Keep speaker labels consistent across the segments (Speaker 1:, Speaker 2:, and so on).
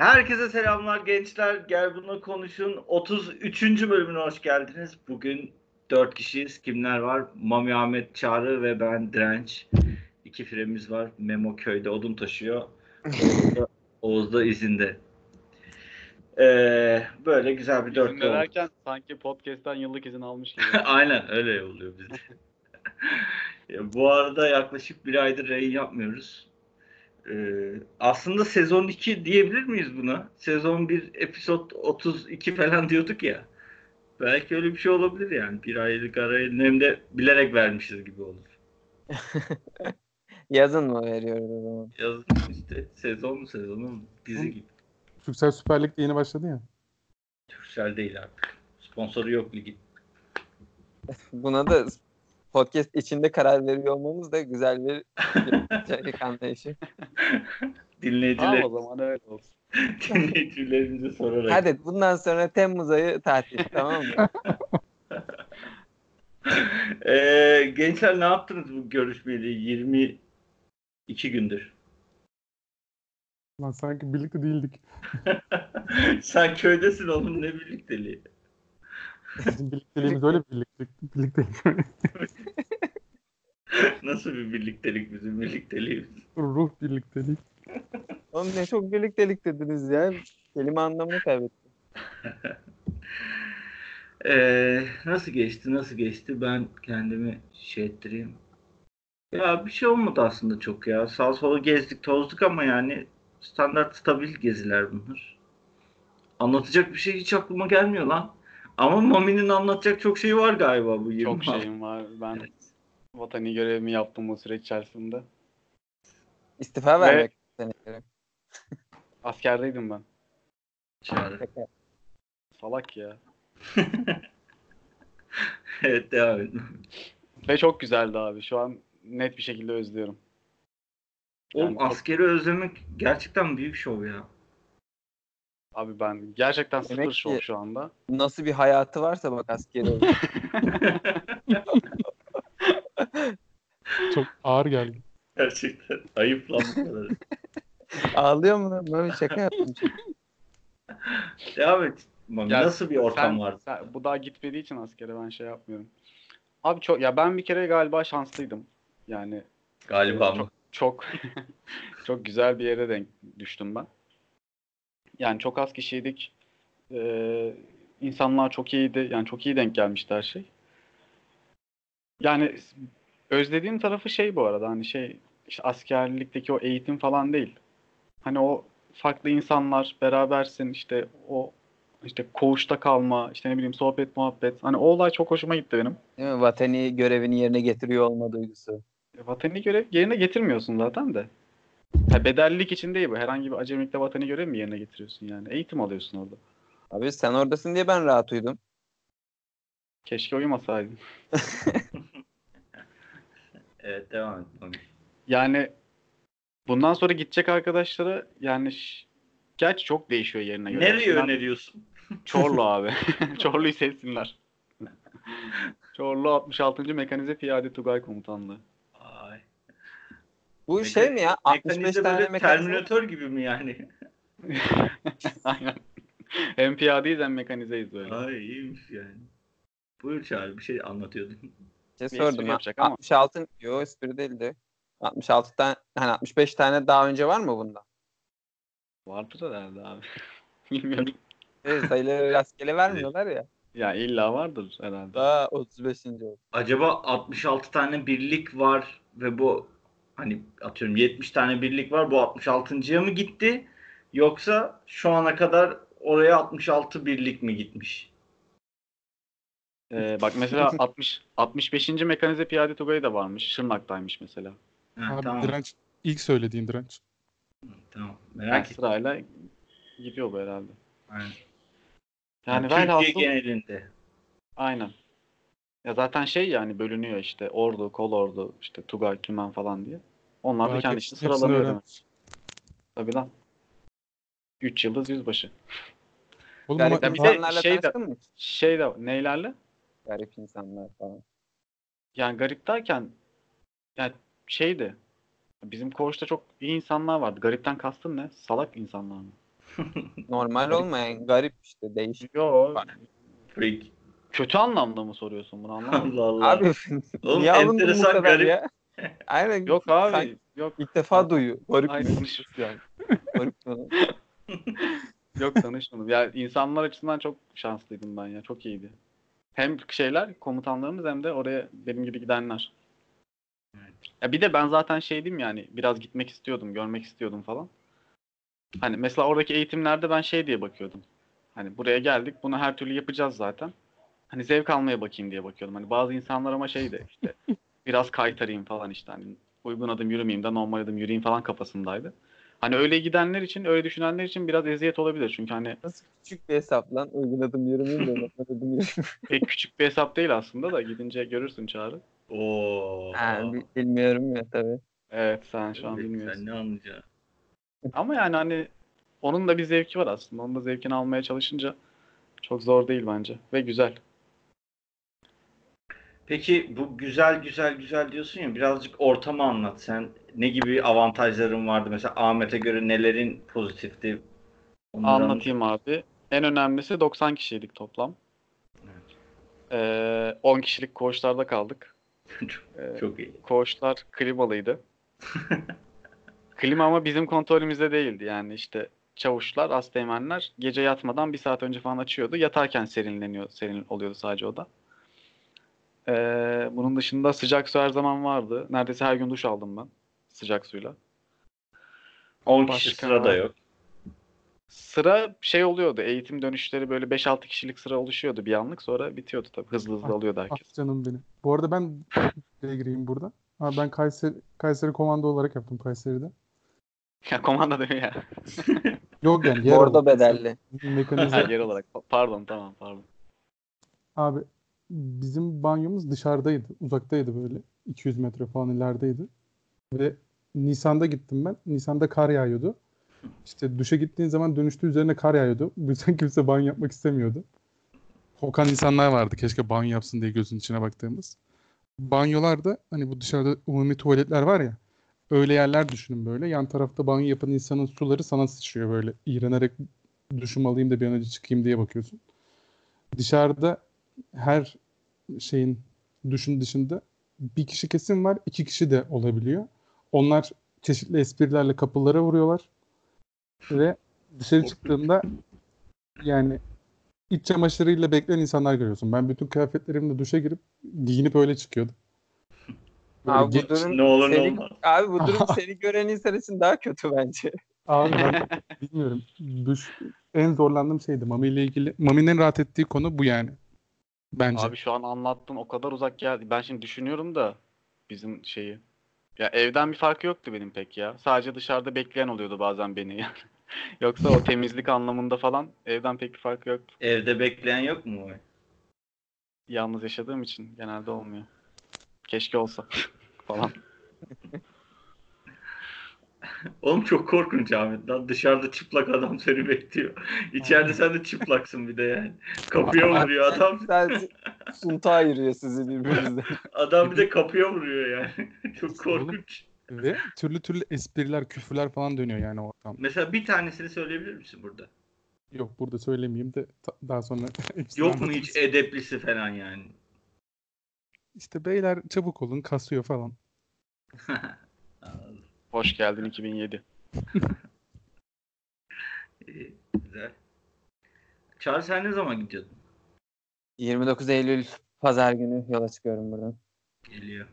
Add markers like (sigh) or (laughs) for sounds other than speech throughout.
Speaker 1: Herkese selamlar gençler. Gel bununla konuşun. 33. bölümüne hoş geldiniz. Bugün 4 kişiyiz. Kimler var? Mami Ahmet Çağrı ve ben Direnç. İki firemiz var. Memo köyde odun taşıyor. Oğuz'da, (laughs) Oğuz'da izinde. Ee, böyle güzel bir dörtlü oldu.
Speaker 2: vererken sanki podcast'ten yıllık izin almış gibi. (laughs)
Speaker 1: Aynen öyle oluyor bizde. (laughs) Bu arada yaklaşık bir aydır yayın yapmıyoruz. Ee, aslında sezon 2 diyebilir miyiz buna? Sezon 1 episod 32 falan diyorduk ya. Belki öyle bir şey olabilir yani. Bir aylık arayı hem de bilerek vermişiz gibi olur. (laughs)
Speaker 3: Yazın mı veriyoruz o zaman?
Speaker 1: Yazın işte sezon mu sezonu mu dizi gibi.
Speaker 4: Türksel Süper Lig'de yeni başladı ya.
Speaker 1: Türksel değil artık. Sponsoru yok ligin. (laughs)
Speaker 3: Buna da podcast içinde karar veriyor olmamız da güzel bir içerik (laughs) anlayışı.
Speaker 1: Dinleyiciler,
Speaker 2: Tamam o zaman öyle olsun. (laughs)
Speaker 1: dinleyicilerimize sorarak.
Speaker 3: Hadi bundan sonra Temmuz ayı tatil tamam mı? (laughs)
Speaker 1: Ee, gençler ne yaptınız bu görüşmeyeli 22 gündür?
Speaker 4: Lan sanki birlikte değildik.
Speaker 1: Sen köydesin oğlum ne birlikteliği.
Speaker 4: Bizim birlikteliğimiz öyle bir birliktelik. birliktelik. (laughs)
Speaker 1: Nasıl bir birliktelik bizim birlikteliğimiz?
Speaker 4: Ruh birliktelik. (laughs)
Speaker 3: Oğlum ne çok birliktelik dediniz ya. Kelime anlamını kaybettim. (laughs)
Speaker 1: Ee, nasıl geçti nasıl geçti ben kendimi şey ettireyim. Ya bir şey olmadı aslında çok ya. Sağ sola gezdik tozduk ama yani standart stabil geziler bunlar. Anlatacak bir şey hiç aklıma gelmiyor lan. Ama Mami'nin anlatacak çok şeyi var galiba bu 20
Speaker 2: Çok şeyim var. Ben
Speaker 1: Evet.
Speaker 2: vatani görevimi yaptım bu süreç içerisinde.
Speaker 3: İstifa
Speaker 2: Ve-
Speaker 3: vermek seni. (laughs)
Speaker 2: Askerdeydim ben.
Speaker 1: Çağrı.
Speaker 3: Şaka.
Speaker 2: Salak ya. (laughs)
Speaker 1: evet devam et.
Speaker 2: Ve çok güzeldi abi. Şu an net bir şekilde özlüyorum.
Speaker 1: Oğlum
Speaker 2: Yani çok-
Speaker 1: askeri özlemek gerçekten büyük şov ya.
Speaker 2: Abi ben gerçekten sıfır
Speaker 3: Demek
Speaker 2: şov
Speaker 3: ki-
Speaker 2: şu anda.
Speaker 3: Nasıl bir hayatı varsa bak askeri. (laughs) (laughs)
Speaker 4: Çok ağır geldi.
Speaker 1: Gerçekten ayıp lan bu kadar. (laughs)
Speaker 3: Ağlıyor mu? Böyle şaka yaptım.
Speaker 1: Devam et. Mami,
Speaker 2: Ya
Speaker 1: nasıl bir ortam
Speaker 2: sen-
Speaker 1: var?
Speaker 2: sen- bu daha gitmediği için askere ben şey yapmıyorum. Abi çok ya ben bir kere galiba şanslıydım. Yani
Speaker 1: Galiba
Speaker 2: çok
Speaker 1: mı?
Speaker 2: çok çok güzel bir yere denk düştüm ben. Yani çok az kişiydik. Ee, insanlar çok iyiydi. Yani çok iyi denk gelmişti her şey. Yani özlediğim tarafı şey bu arada hani şey işte askerlikteki o eğitim falan değil. Hani o farklı insanlar berabersin işte o işte koğuşta kalma işte ne bileyim sohbet muhabbet. Hani o olay çok hoşuma gitti benim.
Speaker 3: Değil mi? Vatani görevini yerine getiriyor olma duygusu.
Speaker 2: E, Vatani görev yerine getirmiyorsun zaten de. Ha, bedellilik için değil bu. Herhangi bir acemilikte vatani görev mi yerine getiriyorsun yani? Eğitim alıyorsun orada.
Speaker 3: Abi sen oradasın diye ben rahat uyudum.
Speaker 2: Keşke uyumasaydın. (laughs)
Speaker 1: Evet devam et.
Speaker 2: Yani bundan sonra gidecek arkadaşlara yani ş- gerçi çok değişiyor yerine göre.
Speaker 1: Nereye
Speaker 2: Ben-
Speaker 1: öneriyorsun? (laughs)
Speaker 2: Çorlu abi. (laughs) Çorlu'yu sevsinler. Çorlu 66. Mekanize Piyade Tugay Komutanlığı.
Speaker 3: Bu
Speaker 1: Meka-
Speaker 3: şey mi ya? 65
Speaker 1: Mekanize
Speaker 3: tane.
Speaker 1: Terminator gibi mi yani? (laughs)
Speaker 2: Aynen. Hem piyadeyiz hem mekanizeyiz böyle.
Speaker 1: Ay iyiymiş yani. Buyur Çağrı bir şey anlatıyordun.
Speaker 3: şey sordum.
Speaker 2: yapacak ama.
Speaker 3: 66 yo espri değildi. 66 tane hani 65 tane daha önce var mı bunda?
Speaker 2: Vardır herhalde abi. (laughs) Bilmiyorum.
Speaker 3: Evet, sayıları rastgele vermiyorlar ya.
Speaker 2: Ya illa vardır herhalde.
Speaker 3: Daha 35. oldu.
Speaker 1: Acaba 66 tane birlik var ve bu hani atıyorum 70 tane birlik var bu 66.ya mı gitti? Yoksa şu ana kadar oraya 66 birlik mi gitmiş?
Speaker 2: Ee, bak mesela (laughs) 60 65. Mekanize Piyade Tugayı da varmış. Şırnak'taymış mesela.
Speaker 1: Ha,
Speaker 4: Abi
Speaker 1: tamam.
Speaker 4: direnç. ilk söylediğin direnç.
Speaker 1: Tamam.
Speaker 2: Yani
Speaker 1: Merak ettim.
Speaker 2: sırayla gidiyor bu herhalde.
Speaker 1: Aynen.
Speaker 2: Yani
Speaker 1: Türkiye
Speaker 2: velhasıl
Speaker 1: genelinde.
Speaker 2: aynen. Ya zaten şey yani bölünüyor işte ordu, kolordu, işte Tugay, Tümen falan diye. Onlar da
Speaker 4: Merak
Speaker 2: kendi
Speaker 4: ettim,
Speaker 2: içinde
Speaker 4: hepsini
Speaker 2: sıralanıyor demek. Tabii lan. 3 yıldız yüzbaşı.
Speaker 4: Oğlum
Speaker 3: Garip
Speaker 4: ama
Speaker 2: bir de
Speaker 3: insanlarla
Speaker 2: şey de-
Speaker 3: tanıştın mı? hiç?
Speaker 2: Şey de neylerle?
Speaker 3: Garip insanlar falan.
Speaker 2: Yani garip derken yani şeydi. Bizim koğuşta çok iyi insanlar vardı. Garipten kastın ne? Salak insanlar mı? (laughs)
Speaker 3: Normal olmayan garip işte değişik.
Speaker 2: Yo.
Speaker 1: Freak.
Speaker 2: Kötü anlamda mı soruyorsun bunu anlamadım. (laughs)
Speaker 1: Allah Allah.
Speaker 3: Abi
Speaker 1: Oğlum
Speaker 3: niye alındın bu
Speaker 1: enteresan
Speaker 3: kadar
Speaker 1: garip.
Speaker 3: ya? (laughs) Aynen.
Speaker 2: Yok abi.
Speaker 3: Sen
Speaker 2: Yok.
Speaker 3: ilk defa duyuyor. Garip
Speaker 2: Aynı tanışırız yani. (laughs)
Speaker 3: konu. (laughs)
Speaker 2: Yok tanışmadım. Ya insanlar açısından çok şanslıydım ben ya. Çok iyiydi. Hem şeyler komutanlarımız hem de oraya benim gibi gidenler.
Speaker 1: Evet.
Speaker 2: Ya bir de ben zaten şeydim yani biraz gitmek istiyordum, görmek istiyordum falan. Hani mesela oradaki eğitimlerde ben şey diye bakıyordum. Hani buraya geldik, bunu her türlü yapacağız zaten. Hani zevk almaya bakayım diye bakıyordum. Hani bazı insanlar ama şeydi işte biraz kaytarayım falan işte hani uygun adım yürümeyeyim de normal adım yürüyeyim falan kafasındaydı. Hani öyle gidenler için, öyle düşünenler için biraz eziyet olabilir. Çünkü hani
Speaker 3: Nasıl küçük bir hesap lan. Uygun adım yürümeyeyim de normal adım yürümeyeyim. (laughs)
Speaker 2: pek küçük bir hesap değil aslında da gidince görürsün çağrı.
Speaker 1: Oo.
Speaker 3: ha, bi- bilmiyorum ya tabii.
Speaker 2: Evet sen şu an
Speaker 1: Sen
Speaker 2: bilmiyorsun.
Speaker 1: ne anlayacaksın?
Speaker 2: Ama yani hani onun da bir zevki var aslında. Onun da zevkini almaya çalışınca çok zor değil bence. Ve güzel.
Speaker 1: Peki bu güzel güzel güzel diyorsun ya birazcık ortamı anlat sen. Ne gibi avantajların vardı? Mesela Ahmet'e göre nelerin pozitifti? Onları
Speaker 2: Anlatayım abi. En önemlisi 90 kişiydik toplam. Ee, 10 kişilik koğuşlarda kaldık.
Speaker 1: anlat. (laughs) çok,
Speaker 2: Ee,
Speaker 1: çok iyi.
Speaker 2: koğuşlar klimalıydı. (laughs) Klima ama bizim kontrolümüzde değildi. Yani işte çavuşlar, asteğmenler gece yatmadan bir saat önce falan açıyordu. Yatarken serinleniyor, serin oluyordu sadece o da. Ee, bunun dışında sıcak su her zaman vardı. Neredeyse her gün duş aldım ben sıcak suyla.
Speaker 1: 10 kişi
Speaker 2: Başka-
Speaker 1: sırada yok.
Speaker 2: Sıra şey oluyordu. Eğitim dönüşleri böyle 5-6 kişilik sıra oluşuyordu bir anlık. Sonra bitiyordu tabii. Hızlı hızlı
Speaker 4: Ah,
Speaker 2: alıyordu herkes.
Speaker 4: Ah canım benim. Bu arada ben (laughs) gireyim burada. Ha, ben Kayseri, Kayseri komando olarak yaptım Kayseri'de.
Speaker 2: Ya komanda değil mi ya? (laughs)
Speaker 4: Yok yani yer
Speaker 3: Orada
Speaker 4: olarak.
Speaker 3: bedelli.
Speaker 4: Mekanize.
Speaker 2: Ha, yer olarak. Pardon tamam pardon.
Speaker 4: Abi bizim banyomuz dışarıdaydı. Uzaktaydı böyle. 200 metre falan ilerideydi. Ve Nisan'da gittim ben. Nisan'da kar yağıyordu. İşte duşa gittiğin zaman dönüşte üzerine kar yağıyordu. Bu yüzden (laughs) kimse banyo yapmak istemiyordu. Kokan insanlar vardı. Keşke banyo yapsın diye gözün içine baktığımız. Banyolarda hani bu dışarıda umumi tuvaletler var ya. Öyle yerler düşünün böyle. Yan tarafta banyo yapan insanın suları sana sıçrıyor böyle. İğrenerek duşumu alayım da bir an önce çıkayım diye bakıyorsun. Dışarıda her şeyin duşun dışında bir kişi kesin var, iki kişi de olabiliyor. Onlar çeşitli esprilerle kapılara vuruyorlar ve dışarı çıktığında yani iç çamaşırıyla bekleyen insanlar görüyorsun. Ben bütün kıyafetlerimle duşa girip giyinip öyle çıkıyordum. Böyle
Speaker 3: Abi bu durum
Speaker 1: Ne olur ne
Speaker 3: seni,
Speaker 1: olmaz.
Speaker 3: abi bu durum (laughs) seni gören insan için daha kötü bence.
Speaker 4: Abi ben (laughs) bilmiyorum. Duş en zorlandığım şeydi. Mami ile ilgili. Mami'nin rahat ettiği konu bu yani. Bence.
Speaker 2: Abi şu an anlattın o kadar uzak geldi. Ben şimdi düşünüyorum da bizim şeyi. Ya evden bir farkı yoktu benim pek ya. Sadece dışarıda bekleyen oluyordu bazen beni yani. (laughs) Yoksa o temizlik anlamında falan evden pek bir farkı yoktu.
Speaker 1: Evde bekleyen yok mu?
Speaker 2: Yalnız yaşadığım için genelde olmuyor. Keşke olsa (laughs) falan. (laughs) (laughs)
Speaker 1: Oğlum çok korkunç Ahmet lan. Dışarıda çıplak adam seni bekliyor. İçeride sen de çıplaksın bir de yani. Kapıya vuruyor adam. (laughs)
Speaker 3: Sadece sunta ayırıyor sizi birbirinizden. (laughs)
Speaker 1: Adam bir de kapıya vuruyor yani. çok korkunç.
Speaker 4: Ve türlü türlü espriler, küfürler falan dönüyor yani ortam.
Speaker 1: Mesela bir tanesini söyleyebilir misin burada?
Speaker 4: Yok burada söylemeyeyim de daha sonra
Speaker 1: Yok mu hiç edeplisi falan yani?
Speaker 4: İşte beyler çabuk olun kasıyor falan.
Speaker 2: Hoş geldin 2007. (laughs)
Speaker 1: İyi, güzel. Çağrı sen ne zaman gidiyordun?
Speaker 3: 29 Eylül pazar günü yola çıkıyorum buradan.
Speaker 1: Geliyor.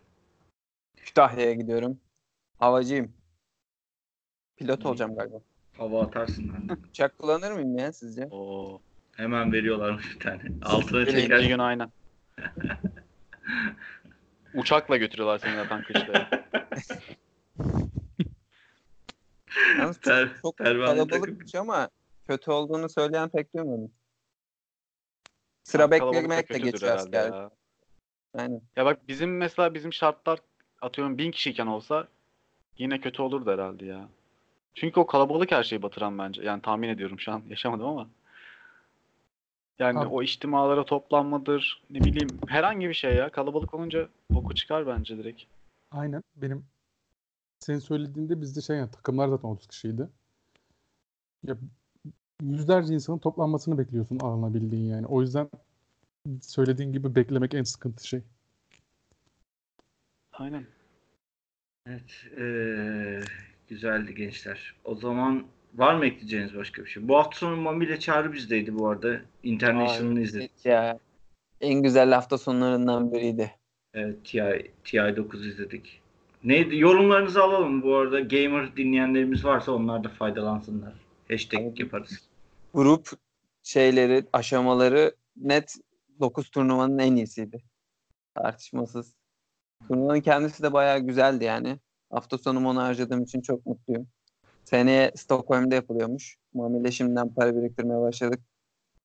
Speaker 3: Kütahya'ya gidiyorum. Havacıyım. Pilot
Speaker 1: İyi.
Speaker 3: olacağım galiba.
Speaker 1: Hava atarsın lan.
Speaker 3: Uçak kullanır mıyım ya sizce?
Speaker 2: Oo.
Speaker 1: Hemen veriyorlarmış bir tane. Altına çeker.
Speaker 2: gün aynen. (laughs) Uçakla götürüyorlar seni zaten kışlaya. (laughs)
Speaker 3: Yalnız çok,
Speaker 1: Per-
Speaker 3: çok
Speaker 1: takım.
Speaker 3: kalabalıkmış ama kötü olduğunu söyleyen pek duymadım. Sıra beklemek de asker.
Speaker 2: ya.
Speaker 3: Aynen.
Speaker 2: Ya bak bizim mesela bizim şartlar atıyorum bin kişiyken olsa yine kötü olurdu herhalde ya. Çünkü o kalabalık her şeyi batıran bence. Yani tahmin ediyorum şu an (laughs) yaşamadım ama. Yani
Speaker 4: Abi-
Speaker 2: o içtimalara toplanmadır ne bileyim herhangi bir şey ya. Kalabalık olunca boku çıkar bence direkt.
Speaker 4: Aynen benim senin söylediğinde bizde şey yani takımlar zaten 30 kişiydi. Ya yüzlerce insanın toplanmasını bekliyorsun alınabildiğin yani. O yüzden söylediğin gibi beklemek en sıkıntı şey.
Speaker 2: Aynen.
Speaker 1: Evet. eee, güzeldi gençler. O zaman var mı ekleyeceğiniz başka bir şey? Bu hafta sonu Mami ile Çağrı bizdeydi bu arada. International'ını izledik.
Speaker 3: Ya en güzel hafta sonlarından biriydi.
Speaker 1: Evet, TI, TI9 izledik. Neydi? Yorumlarınızı alalım. Bu arada gamer dinleyenlerimiz varsa onlar da faydalansınlar. Hashtag
Speaker 3: Abi.
Speaker 1: yaparız.
Speaker 3: Grup şeyleri, aşamaları net 9 turnuvanın en iyisiydi. Tartışmasız. Turnuvanın kendisi de bayağı güzeldi yani. Hafta sonumu onu harcadığım için çok mutluyum. Seneye Stockholm'da yapılıyormuş. Mami ile şimdiden para biriktirmeye başladık.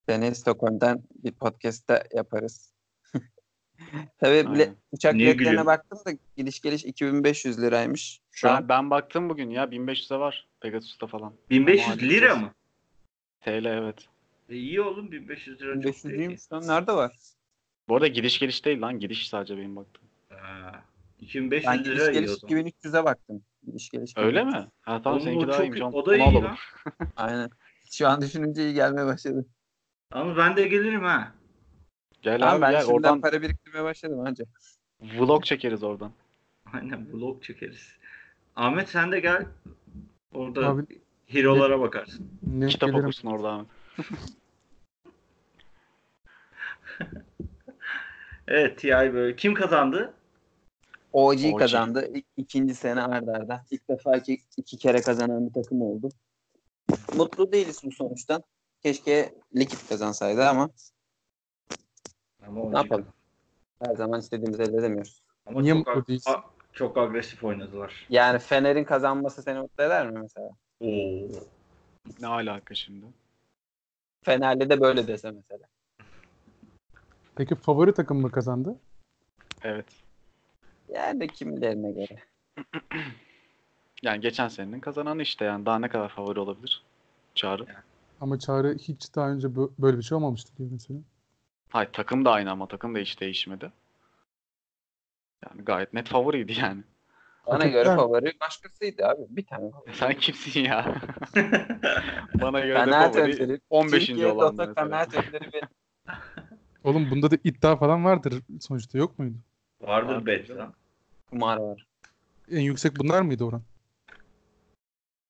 Speaker 3: Seneye Stockholm'dan bir podcast'te yaparız. Tabii bile, uçak
Speaker 1: Niye
Speaker 3: biletlerine
Speaker 1: gülüyorsun?
Speaker 3: baktım da gidiş geliş 2500 liraymış. Şu
Speaker 2: Ben,
Speaker 3: an
Speaker 2: ben baktım bugün ya 1500'e var Pegasus'ta falan.
Speaker 1: 1500
Speaker 2: Ama
Speaker 1: lira mı?
Speaker 2: TL evet.
Speaker 1: E, iyi oğlum 1500 lira çok
Speaker 3: 1500
Speaker 1: değil ki.
Speaker 3: değilmiş lan. Nerede var?
Speaker 2: Bu arada gidiş geliş değil lan gidiş sadece benim baktığım.
Speaker 1: Ha, 2500
Speaker 3: Ben gidiş
Speaker 1: lira
Speaker 3: geliş
Speaker 1: zaman.
Speaker 3: 2300'e baktım. Gidiş geliş.
Speaker 2: Öyle
Speaker 3: 2300.
Speaker 2: mi? Ha tamam
Speaker 1: Oğlum,
Speaker 2: seninki daha
Speaker 1: çok
Speaker 2: iyiymiş.
Speaker 1: O da iyi
Speaker 2: alalım.
Speaker 1: lan. (laughs)
Speaker 3: Aynen. Şu an düşününce iyi gelmeye başladı.
Speaker 1: Ama ben de gelirim ha.
Speaker 2: Gel
Speaker 3: Tamam,
Speaker 2: abi
Speaker 3: ben
Speaker 2: gel
Speaker 3: şimdiden
Speaker 2: oradan
Speaker 3: para biriktirmeye başladım anca.
Speaker 2: vlog çekeriz oradan.
Speaker 1: Aynen vlog çekeriz. Ahmet sen de gel. Orada
Speaker 4: Abi-
Speaker 1: hero'lara bakarsın.
Speaker 4: Ne
Speaker 2: Kitap
Speaker 4: gelirim.
Speaker 2: okursun orada abi. (laughs)
Speaker 1: Evet TI böyle. Kim kazandı?
Speaker 3: OG,
Speaker 2: OG.
Speaker 3: kazandı. İ- ikinci sene ardarda. arda. İlk defa iki, iki kere kazanan bir takım oldu. Mutlu değiliz bu sonuçtan. Keşke Likit kazansaydı ama
Speaker 1: Ama
Speaker 3: ne yapalım? Her zaman istediğimizi elde edemiyoruz.
Speaker 1: Ama
Speaker 4: Niye
Speaker 1: çok,
Speaker 4: mutlu değilsin?
Speaker 1: a- çok agresif oynadılar.
Speaker 3: Yani Fener'in kazanması seni mutlu eder mi mesela?
Speaker 1: Oo.
Speaker 2: Ne alaka şimdi?
Speaker 3: Fener'le de böyle dese mesela.
Speaker 4: Peki favori takım mı kazandı?
Speaker 2: Evet.
Speaker 3: Yani kimilerine göre. (clears throat)
Speaker 2: Yani geçen senenin kazananı işte yani daha ne kadar favori olabilir? Çağrı.
Speaker 4: Ama Çağrı hiç daha önce bö- böyle bir şey olmamıştı diyor mesela.
Speaker 2: Hayır takım da aynı ama takım da hiç değişmedi. Yani gayet net favoriydi yani.
Speaker 3: Bana göre
Speaker 4: mi?
Speaker 3: favori başkasıydı abi. Bir tane favori.
Speaker 2: Sen kimsin ya? (laughs) Bana göre de
Speaker 3: Kanaat
Speaker 2: favori
Speaker 3: önderi.
Speaker 2: 15.
Speaker 3: Türkiye
Speaker 2: olan
Speaker 3: Dota
Speaker 2: mesela.
Speaker 3: kanaat önderi benim. (laughs)
Speaker 4: Oğlum bunda da iddia falan vardır sonuçta yok muydu?
Speaker 1: Vardır
Speaker 2: Vardır
Speaker 1: bet
Speaker 2: canım.
Speaker 1: lan.
Speaker 3: Kumar var.
Speaker 4: En yüksek bunlar mıydı Orhan?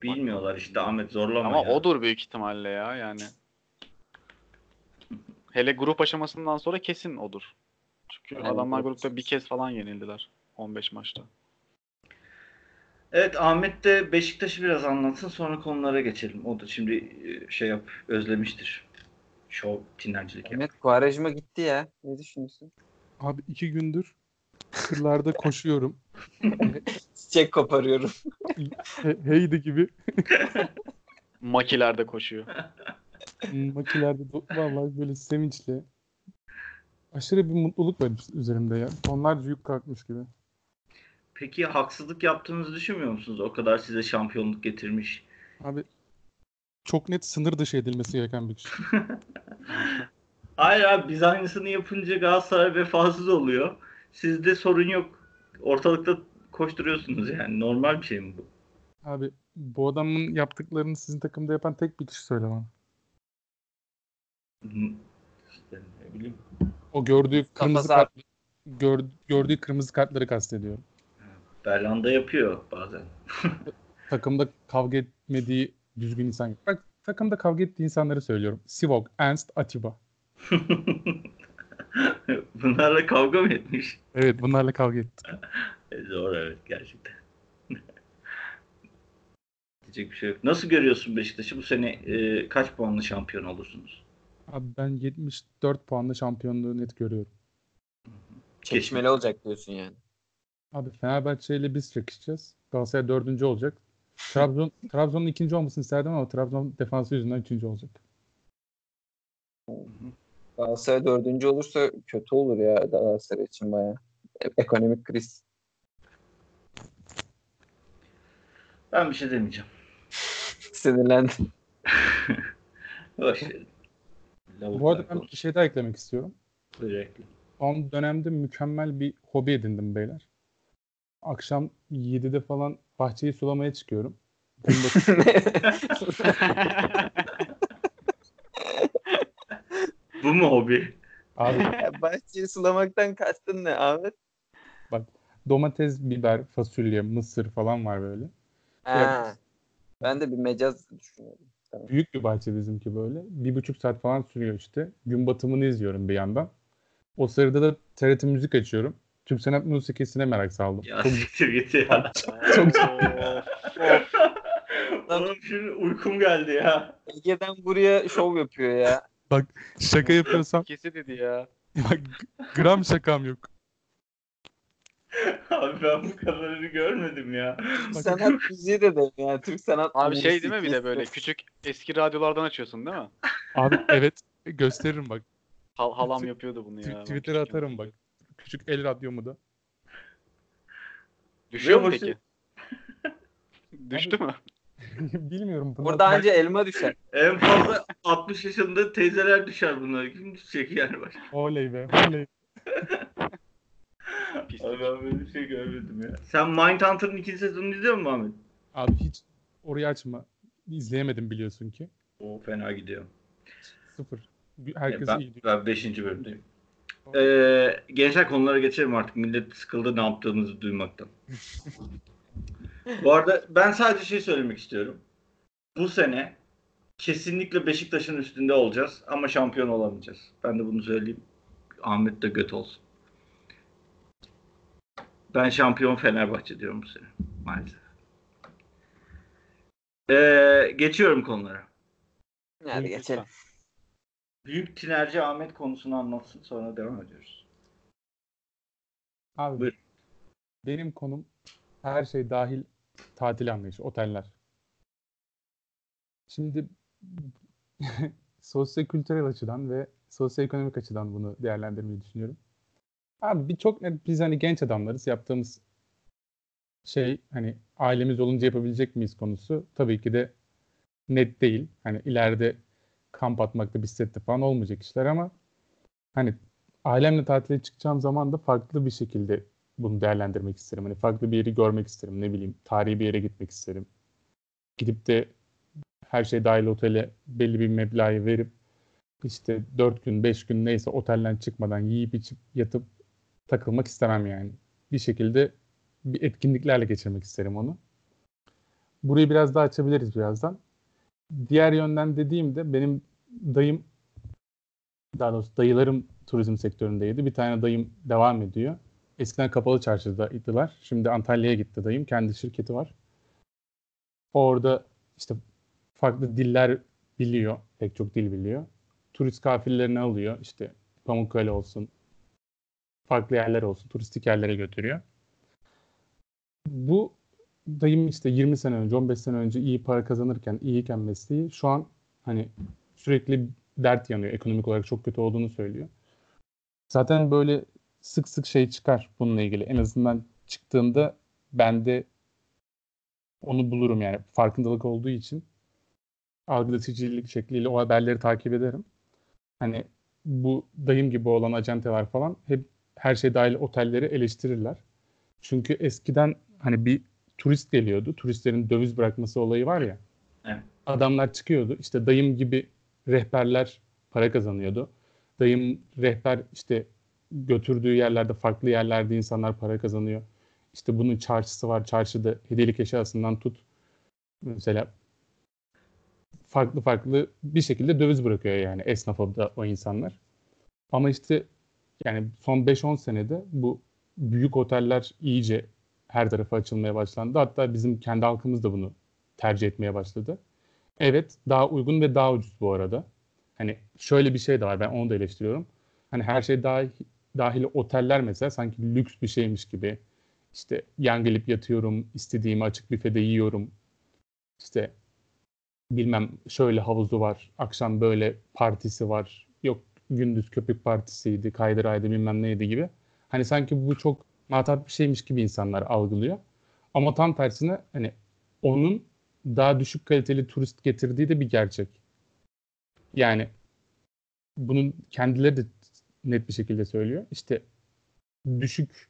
Speaker 1: Bilmiyorlar işte Ahmet zorlama
Speaker 2: Ama
Speaker 1: ya.
Speaker 2: odur büyük ihtimalle ya yani. Hele grup aşamasından sonra kesin odur. Çünkü
Speaker 3: Evet,
Speaker 2: adamlar
Speaker 3: evet.
Speaker 2: grupta bir kez falan yenildiler. 15 maçta.
Speaker 1: Evet Ahmet de Beşiktaş'ı biraz anlatsın sonra konulara geçelim. O da şimdi e, şey yap özlemiştir. Şov tinercilik yap.
Speaker 3: Ahmet Kuarejma gitti ya. Ne düşünüyorsun?
Speaker 4: Abi iki gündür kırlarda (laughs) koşuyorum.
Speaker 3: Çiçek koparıyorum.
Speaker 4: He- Heydi gibi
Speaker 2: Makilerde koşuyor. (laughs)
Speaker 4: makilerde do- vallahi böyle sevinçle aşırı bir mutluluk var üzerimde ya. Tonlarca yük kalkmış gibi.
Speaker 1: Peki haksızlık yaptığınızı düşünmüyor musunuz? O kadar size şampiyonluk getirmiş.
Speaker 4: Abi çok net sınır dışı edilmesi gereken bir kişi. (laughs)
Speaker 1: Hayır abi biz aynısını yapınca Galatasaray vefasız oluyor. Sizde sorun yok. Ortalıkta koşturuyorsunuz yani. Normal bir şey mi bu?
Speaker 4: Abi bu adamın yaptıklarını sizin takımda yapan tek bir kişi söyle bana.
Speaker 1: İşte ne bileyim.
Speaker 4: O gördüğü kırmızı kart, gör- gördüğü kırmızı kartları kastediyorum.
Speaker 1: Berlanda yapıyor bazen. (laughs)
Speaker 4: Takımda kavga etmediği düzgün insan yok. Bak takımda kavga ettiği insanları söylüyorum. Sivok, Ernst, Atiba. (laughs)
Speaker 1: Bunlarla kavga mı etmiş?
Speaker 4: Evet bunlarla kavga etti.
Speaker 1: E, Zor evet gerçekten. (laughs) Diyecek bir şey yok. Nasıl görüyorsun Beşiktaş'ı? Bu sene e, kaç puanlı şampiyon olursunuz?
Speaker 4: Abi ben 74 puanla şampiyonluğu net görüyorum.
Speaker 3: Çekişmeli olacak diyorsun yani.
Speaker 4: Abi Fenerbahçe ile biz çekişeceğiz. Galatasaray dördüncü olacak. Trabzon (laughs) Trabzon'un ikinci olmasını isterdim ama Trabzon defansı yüzünden üçüncü olacak.
Speaker 3: Galatasaray dördüncü olursa kötü olur ya Galatasaray için bayağı. E- Ekonomik kriz.
Speaker 1: Ben bir şey demeyeceğim. (laughs)
Speaker 3: Sinirlendim. (laughs)
Speaker 1: Boş
Speaker 4: Bu arada ben bir şey daha eklemek istiyorum.
Speaker 1: Sürekli.
Speaker 4: Son dönemde mükemmel bir hobi edindim beyler. Akşam 7'de falan bahçeyi sulamaya çıkıyorum. (laughs)
Speaker 1: Bu mu hobi?
Speaker 4: Abi (laughs)
Speaker 3: bahçeyi sulamaktan kastın ne Ahmet?
Speaker 4: domates, biber, fasulye, mısır falan var böyle.
Speaker 3: Ha. Ben de bir mecaz düşünüyorum.
Speaker 4: Büyük bir bahçe bizimki böyle. Bir buçuk saat falan sürüyor işte. Gün batımını izliyorum bir yandan. O sırada da TRT Müzik açıyorum. Türk sanat müziğine merak saldım.
Speaker 1: Ya
Speaker 4: Çok,
Speaker 1: siktir git ya.
Speaker 4: çok
Speaker 1: Oğlum şimdi uykum geldi ya.
Speaker 3: Ege'den buraya şov yapıyor ya.
Speaker 4: şaka yapıyorsam
Speaker 2: Kesi dedi ya.
Speaker 4: bak, gram şakam yok. (laughs)
Speaker 1: Abi ben bu kadarını görmedim ya.
Speaker 3: Türk sanat müziği de değil yani. Türk sanat
Speaker 2: Abi şey değil mi bir de böyle küçük eski radyolardan açıyorsun değil mi?
Speaker 4: Abi evet gösteririm bak.
Speaker 2: Hal halam yapıyordu bunu ya.
Speaker 4: Tw- Twitter'a atarım bak. Küçük el radyomu da.
Speaker 2: Düşüyor mu peki? Düştü mü? (laughs)
Speaker 4: Bilmiyorum. bunlar-
Speaker 3: Burada anca elma düşer.
Speaker 1: En fazla 60 yaşında teyzeler düşer bunlar. Kim düşecek yani başka?
Speaker 4: Oley be. Oley. (laughs) (laughs)
Speaker 2: Pislik.
Speaker 1: Abi ben böyle bir şey görmedim ya. Sen Mindhunter'ın ikinci sezonunu izliyor musun Ahmet?
Speaker 4: Abi hiç orayı açma. İzleyemedim biliyorsun ki.
Speaker 1: O fena gidiyor.
Speaker 4: Sıfır. Herkes
Speaker 1: ben,
Speaker 4: iyi diyor.
Speaker 1: ben 5. bölümdeyim. Ee, gençler konulara geçelim artık. Millet sıkıldı ne yaptığımızı duymaktan. (laughs) Bu arada ben sadece şey söylemek istiyorum. Bu sene kesinlikle Beşiktaş'ın üstünde olacağız ama şampiyon olamayacağız. Ben de bunu söyleyeyim. Ahmet de göt olsun. Ben şampiyon Fenerbahçe diyorum bu sene maalesef. Ee, geçiyorum konulara.
Speaker 3: Hadi geçelim.
Speaker 1: Büyük tinerci Ahmet konusunu anlatsın sonra devam ediyoruz.
Speaker 4: Abi
Speaker 1: Buyur.
Speaker 4: benim konum her şey dahil tatil anlayışı, oteller. Şimdi (laughs) sosyo-kültürel açıdan ve sosyoekonomik açıdan bunu değerlendirmeyi düşünüyorum. Abi bir çok net biz hani genç adamlarız. Yaptığımız şey hani ailemiz olunca yapabilecek miyiz konusu tabii ki de net değil. Hani ileride kamp atmakta, bisiklette falan olmayacak işler ama hani ailemle tatile çıkacağım zaman da farklı bir şekilde bunu değerlendirmek isterim. Hani farklı bir yeri görmek isterim. Ne bileyim tarihi bir yere gitmek isterim. Gidip de her şey dahil otele belli bir meblağı verip işte 4 gün 5 gün neyse otelden çıkmadan yiyip içip yatıp takılmak istemem yani. Bir şekilde bir etkinliklerle geçirmek isterim onu. Burayı biraz daha açabiliriz birazdan. Diğer yönden dediğimde benim dayım daha doğrusu dayılarım turizm sektöründeydi. Bir tane dayım devam ediyor. Eskiden Kapalı Çarşı'daydılar. Şimdi Antalya'ya gitti dayım. Kendi şirketi var. Orada işte farklı diller biliyor. Pek çok dil biliyor. Turist kafillerini alıyor. İşte Pamukkale olsun. Farklı yerler olsun. Turistik yerlere götürüyor. Bu dayım işte 20 sene önce, 15 sene önce iyi para kazanırken, iyiyken mesleği şu an hani sürekli dert yanıyor. Ekonomik olarak çok kötü olduğunu söylüyor. Zaten böyle sık sık şey çıkar bununla ilgili. En azından çıktığında ben de onu bulurum yani farkındalık olduğu için algılatıcılık şekliyle o haberleri takip ederim. Hani bu dayım gibi olan acenteler falan hep her şey dahil otelleri eleştirirler. Çünkü eskiden hani bir turist geliyordu. Turistlerin döviz bırakması olayı var ya.
Speaker 1: Evet.
Speaker 4: Adamlar çıkıyordu. İşte dayım gibi rehberler para kazanıyordu. Dayım rehber işte götürdüğü yerlerde farklı yerlerde insanlar para kazanıyor. İşte bunun çarşısı var. Çarşıda hediyelik eşyasından tut. Mesela farklı farklı bir şekilde döviz bırakıyor yani esnafa da o insanlar. Ama işte yani son 5-10 senede bu büyük oteller iyice her tarafa açılmaya başlandı. Hatta bizim kendi halkımız da bunu tercih etmeye başladı. Evet daha uygun ve daha ucuz bu arada. Hani şöyle bir şey de var ben onu da eleştiriyorum. Hani her şey dahil, dahil oteller mesela sanki lüks bir şeymiş gibi. İşte yan gelip yatıyorum, istediğimi açık büfede yiyorum. İşte bilmem şöyle havuzu var, akşam böyle partisi var. Yok gündüz köpük partisiydi, kaydıraydı bilmem neydi gibi. Hani sanki bu çok matap bir şeymiş gibi insanlar algılıyor. Ama tam tersine hani onun daha düşük kaliteli turist getirdiği de bir gerçek. Yani bunun kendileri de net bir şekilde söylüyor. İşte düşük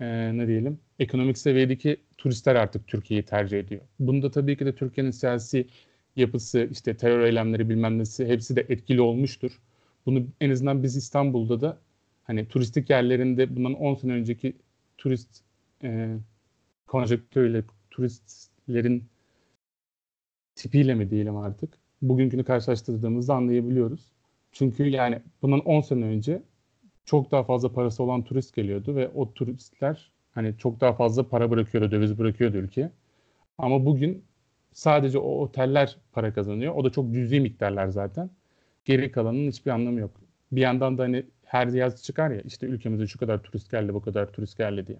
Speaker 4: e, ne diyelim ekonomik seviyedeki turistler artık Türkiye'yi tercih ediyor. Bunda tabii ki de Türkiye'nin siyasi yapısı, işte terör eylemleri bilmem nesi hepsi de etkili olmuştur. bunu en azından biz İstanbul'da da hani turistik yerlerinde bundan 10 sene önceki turist e, konjonktürüyle turistlerin tipiyle mi diyelim artık bugünkünü karşılaştırdığımızda anlayabiliyoruz. Çünkü yani bundan 10 sene önce çok daha fazla parası olan turist geliyordu ve o turistler hani çok daha fazla para bırakıyordu, döviz bırakıyordu ülkeye. Ama bugün sadece o oteller para kazanıyor. O da çok cüzi miktarlar zaten. Geri kalanın hiçbir anlamı yok. Bir yandan da hani her yaz çıkar ya işte ülkemize şu kadar turist geldi, bu kadar turist geldi diye.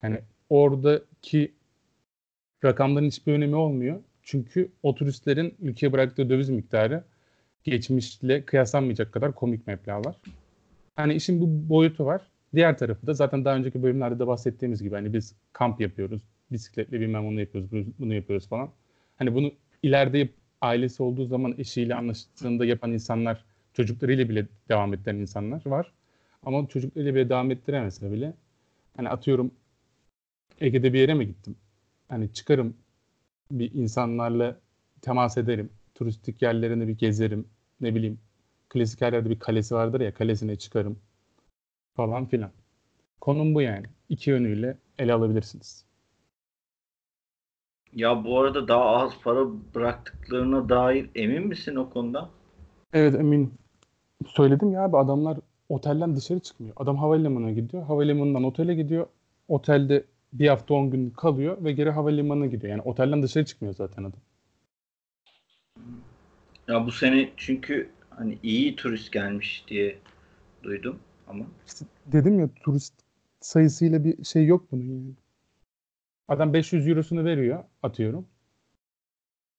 Speaker 4: Hani oradaki rakamların hiçbir önemi olmuyor. Çünkü o turistlerin ülkeye bıraktığı döviz miktarı geçmişle kıyaslanmayacak kadar komik meblağlar. Hani işin bu boyutu var. Diğer tarafı da zaten daha önceki bölümlerde de bahsettiğimiz gibi hani biz kamp yapıyoruz, bisikletle bilmem onu yapıyoruz, bunu yapıyoruz falan. Hani bunu ileride ailesi olduğu zaman eşiyle anlaştığında yapan insanlar, çocuklarıyla bile devam ettiren insanlar var. Ama çocuklarıyla bile devam ettiremese bile hani atıyorum Ege'de bir yere mi gittim? Hani çıkarım bir insanlarla temas ederim. Turistik yerlerini bir gezerim. Ne bileyim klasik her yerde bir kalesi vardır ya kalesine çıkarım falan filan. Konum bu yani. İki yönüyle ele alabilirsiniz.
Speaker 1: Ya bu arada daha az para bıraktıklarına dair emin misin o konuda?
Speaker 4: Evet emin. Söyledim ya abi adamlar otelden dışarı çıkmıyor. Adam havalimanına gidiyor. Havalimanından otele gidiyor. Otelde bir hafta on gün kalıyor ve geri havalimanına gidiyor. Yani otelden dışarı çıkmıyor zaten adam.
Speaker 1: Ya bu sene çünkü hani iyi turist gelmiş diye duydum ama.
Speaker 4: İşte dedim ya turist sayısıyla bir şey yok bunun yani. Adam 500 eurosunu veriyor atıyorum.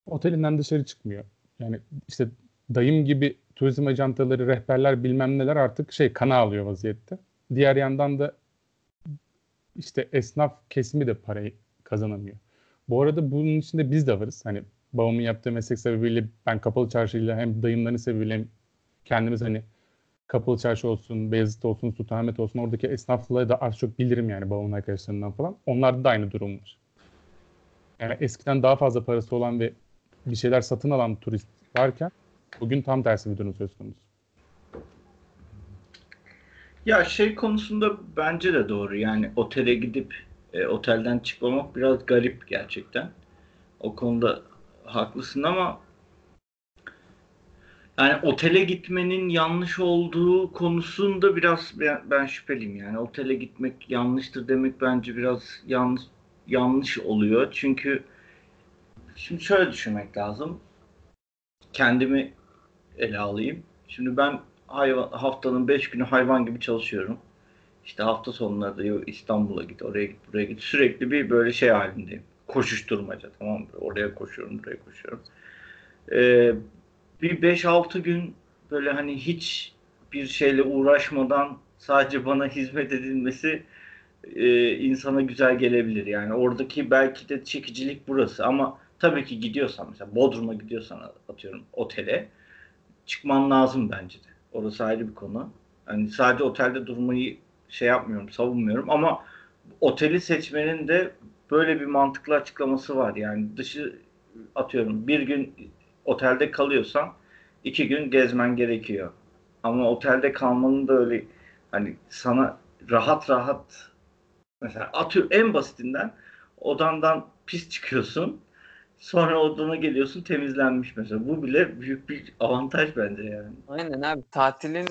Speaker 4: Otelinden dışarı çıkmıyor. Yani işte dayım gibi turizm ajantaları, rehberler bilmem neler artık şey kana alıyor vaziyette. Diğer yandan da işte esnaf kesimi de parayı kazanamıyor. Bu arada bunun içinde biz de varız. Hani babamın yaptığı meslek sebebiyle ben kapalı çarşıyla hem dayımların sebebiyle hem kendimiz hani kapalı çarşı olsun, Beyazıt olsun, Sultanahmet olsun oradaki esnaflığı da az çok bilirim yani babamın arkadaşlarından falan. Onlarda da aynı durum var. Yani eskiden daha fazla parası olan ve bir şeyler satın alan turist varken bugün tam tersi bir durum söz konusu.
Speaker 1: Ya şey konusunda bence de doğru. Yani otele gidip e, otelden çıkmamak biraz garip gerçekten. O konuda haklısın ama yani otele gitmenin yanlış olduğu konusunda biraz ben, ben şüpheliyim. Yani otele gitmek yanlıştır demek bence biraz yanlış yanlış oluyor. Çünkü şimdi şöyle düşünmek lazım. Kendimi ele alayım. Şimdi ben hayvan, haftanın 5 günü hayvan gibi çalışıyorum. İşte hafta sonları da İstanbul'a git, oraya git, buraya git. Sürekli bir böyle şey halindeyim. Koşuşturmaca tamam mı? Oraya koşuyorum, buraya koşuyorum. Ee, bir 5-6 gün böyle hani hiç bir şeyle uğraşmadan sadece bana hizmet edilmesi e, insana güzel gelebilir. Yani oradaki belki de çekicilik burası ama tabii ki gidiyorsan mesela Bodrum'a gidiyorsan atıyorum otele çıkman lazım bence de. Orası ayrı bir konu. Hani sadece otelde durmayı şey yapmıyorum, savunmuyorum ama oteli seçmenin de böyle bir mantıklı açıklaması var. Yani dışı atıyorum bir gün otelde kalıyorsan iki gün gezmen gerekiyor. Ama otelde kalmanın da öyle hani sana rahat rahat mesela atıyorum en basitinden odandan pis çıkıyorsun. Sonra odana geliyorsun temizlenmiş mesela. Bu bile büyük bir avantaj bence yani.
Speaker 3: Aynen abi. Tatilin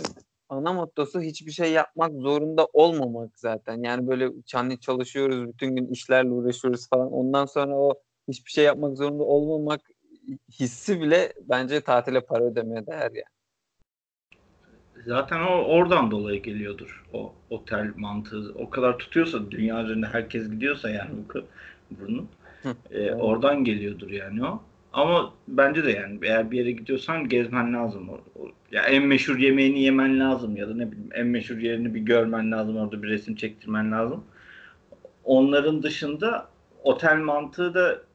Speaker 3: ana mottosu hiçbir şey yapmak zorunda olmamak zaten. Yani böyle hani çalışıyoruz, bütün gün işlerle uğraşıyoruz falan. Ondan sonra o hiçbir şey yapmak zorunda olmamak hissi bile bence tatile para ödemeye değer yani.
Speaker 1: Zaten o oradan dolayı geliyordur o otel mantığı. O kadar tutuyorsa dünya üzerinde herkes gidiyorsa yani bunun e, oradan geliyordur yani o. Ama bence de yani eğer bir yere gidiyorsan gezmen lazım. Ya en meşhur yemeğini yemen lazım ya da ne bileyim en meşhur yerini bir görmen lazım. Orada bir resim çektirmen lazım. Onların dışında otel mantığı da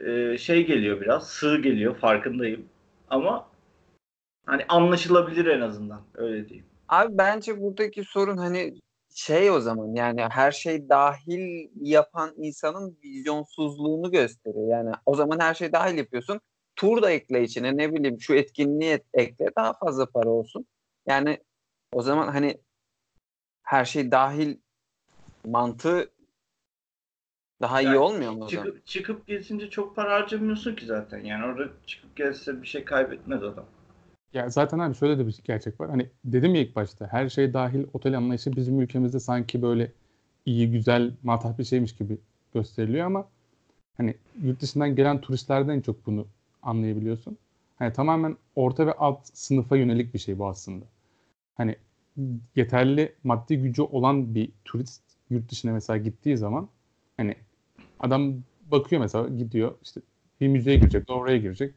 Speaker 1: e, şey geliyor biraz sığ geliyor farkındayım. Ama hani anlaşılabilir en azından öyle diyeyim.
Speaker 3: Abi bence buradaki sorun hani şey o zaman yani her şey dahil yapan insanın vizyonsuzluğunu gösteriyor. Yani o zaman her şey dahil yapıyorsun. Tur da ekle içine ne bileyim şu etkinliği ekle daha fazla para olsun. Yani o zaman hani her şey dahil mantığı daha iyi
Speaker 1: Yani
Speaker 3: olmuyor mu o zaman?
Speaker 1: Çıkıp, çıkıp gezince çok para harcamıyorsun ki zaten. Yani orada çıkıp gezse bir şey kaybetmez adam.
Speaker 4: Ya zaten abi şöyle de bir gerçek var. Hani dedim ya ilk başta her şey dahil otel anlayışı bizim ülkemizde sanki böyle iyi, güzel, matah bir şeymiş gibi gösteriliyor ama hani yurt dışından gelen turistlerden en çok bunu anlayabiliyorsun. Hani tamamen orta ve alt sınıfa yönelik bir şey bu aslında. Hani yeterli maddi gücü olan bir turist yurt dışına mesela gittiği zaman hani adam bakıyor mesela gidiyor işte bir müzeye girecek, oraya girecek.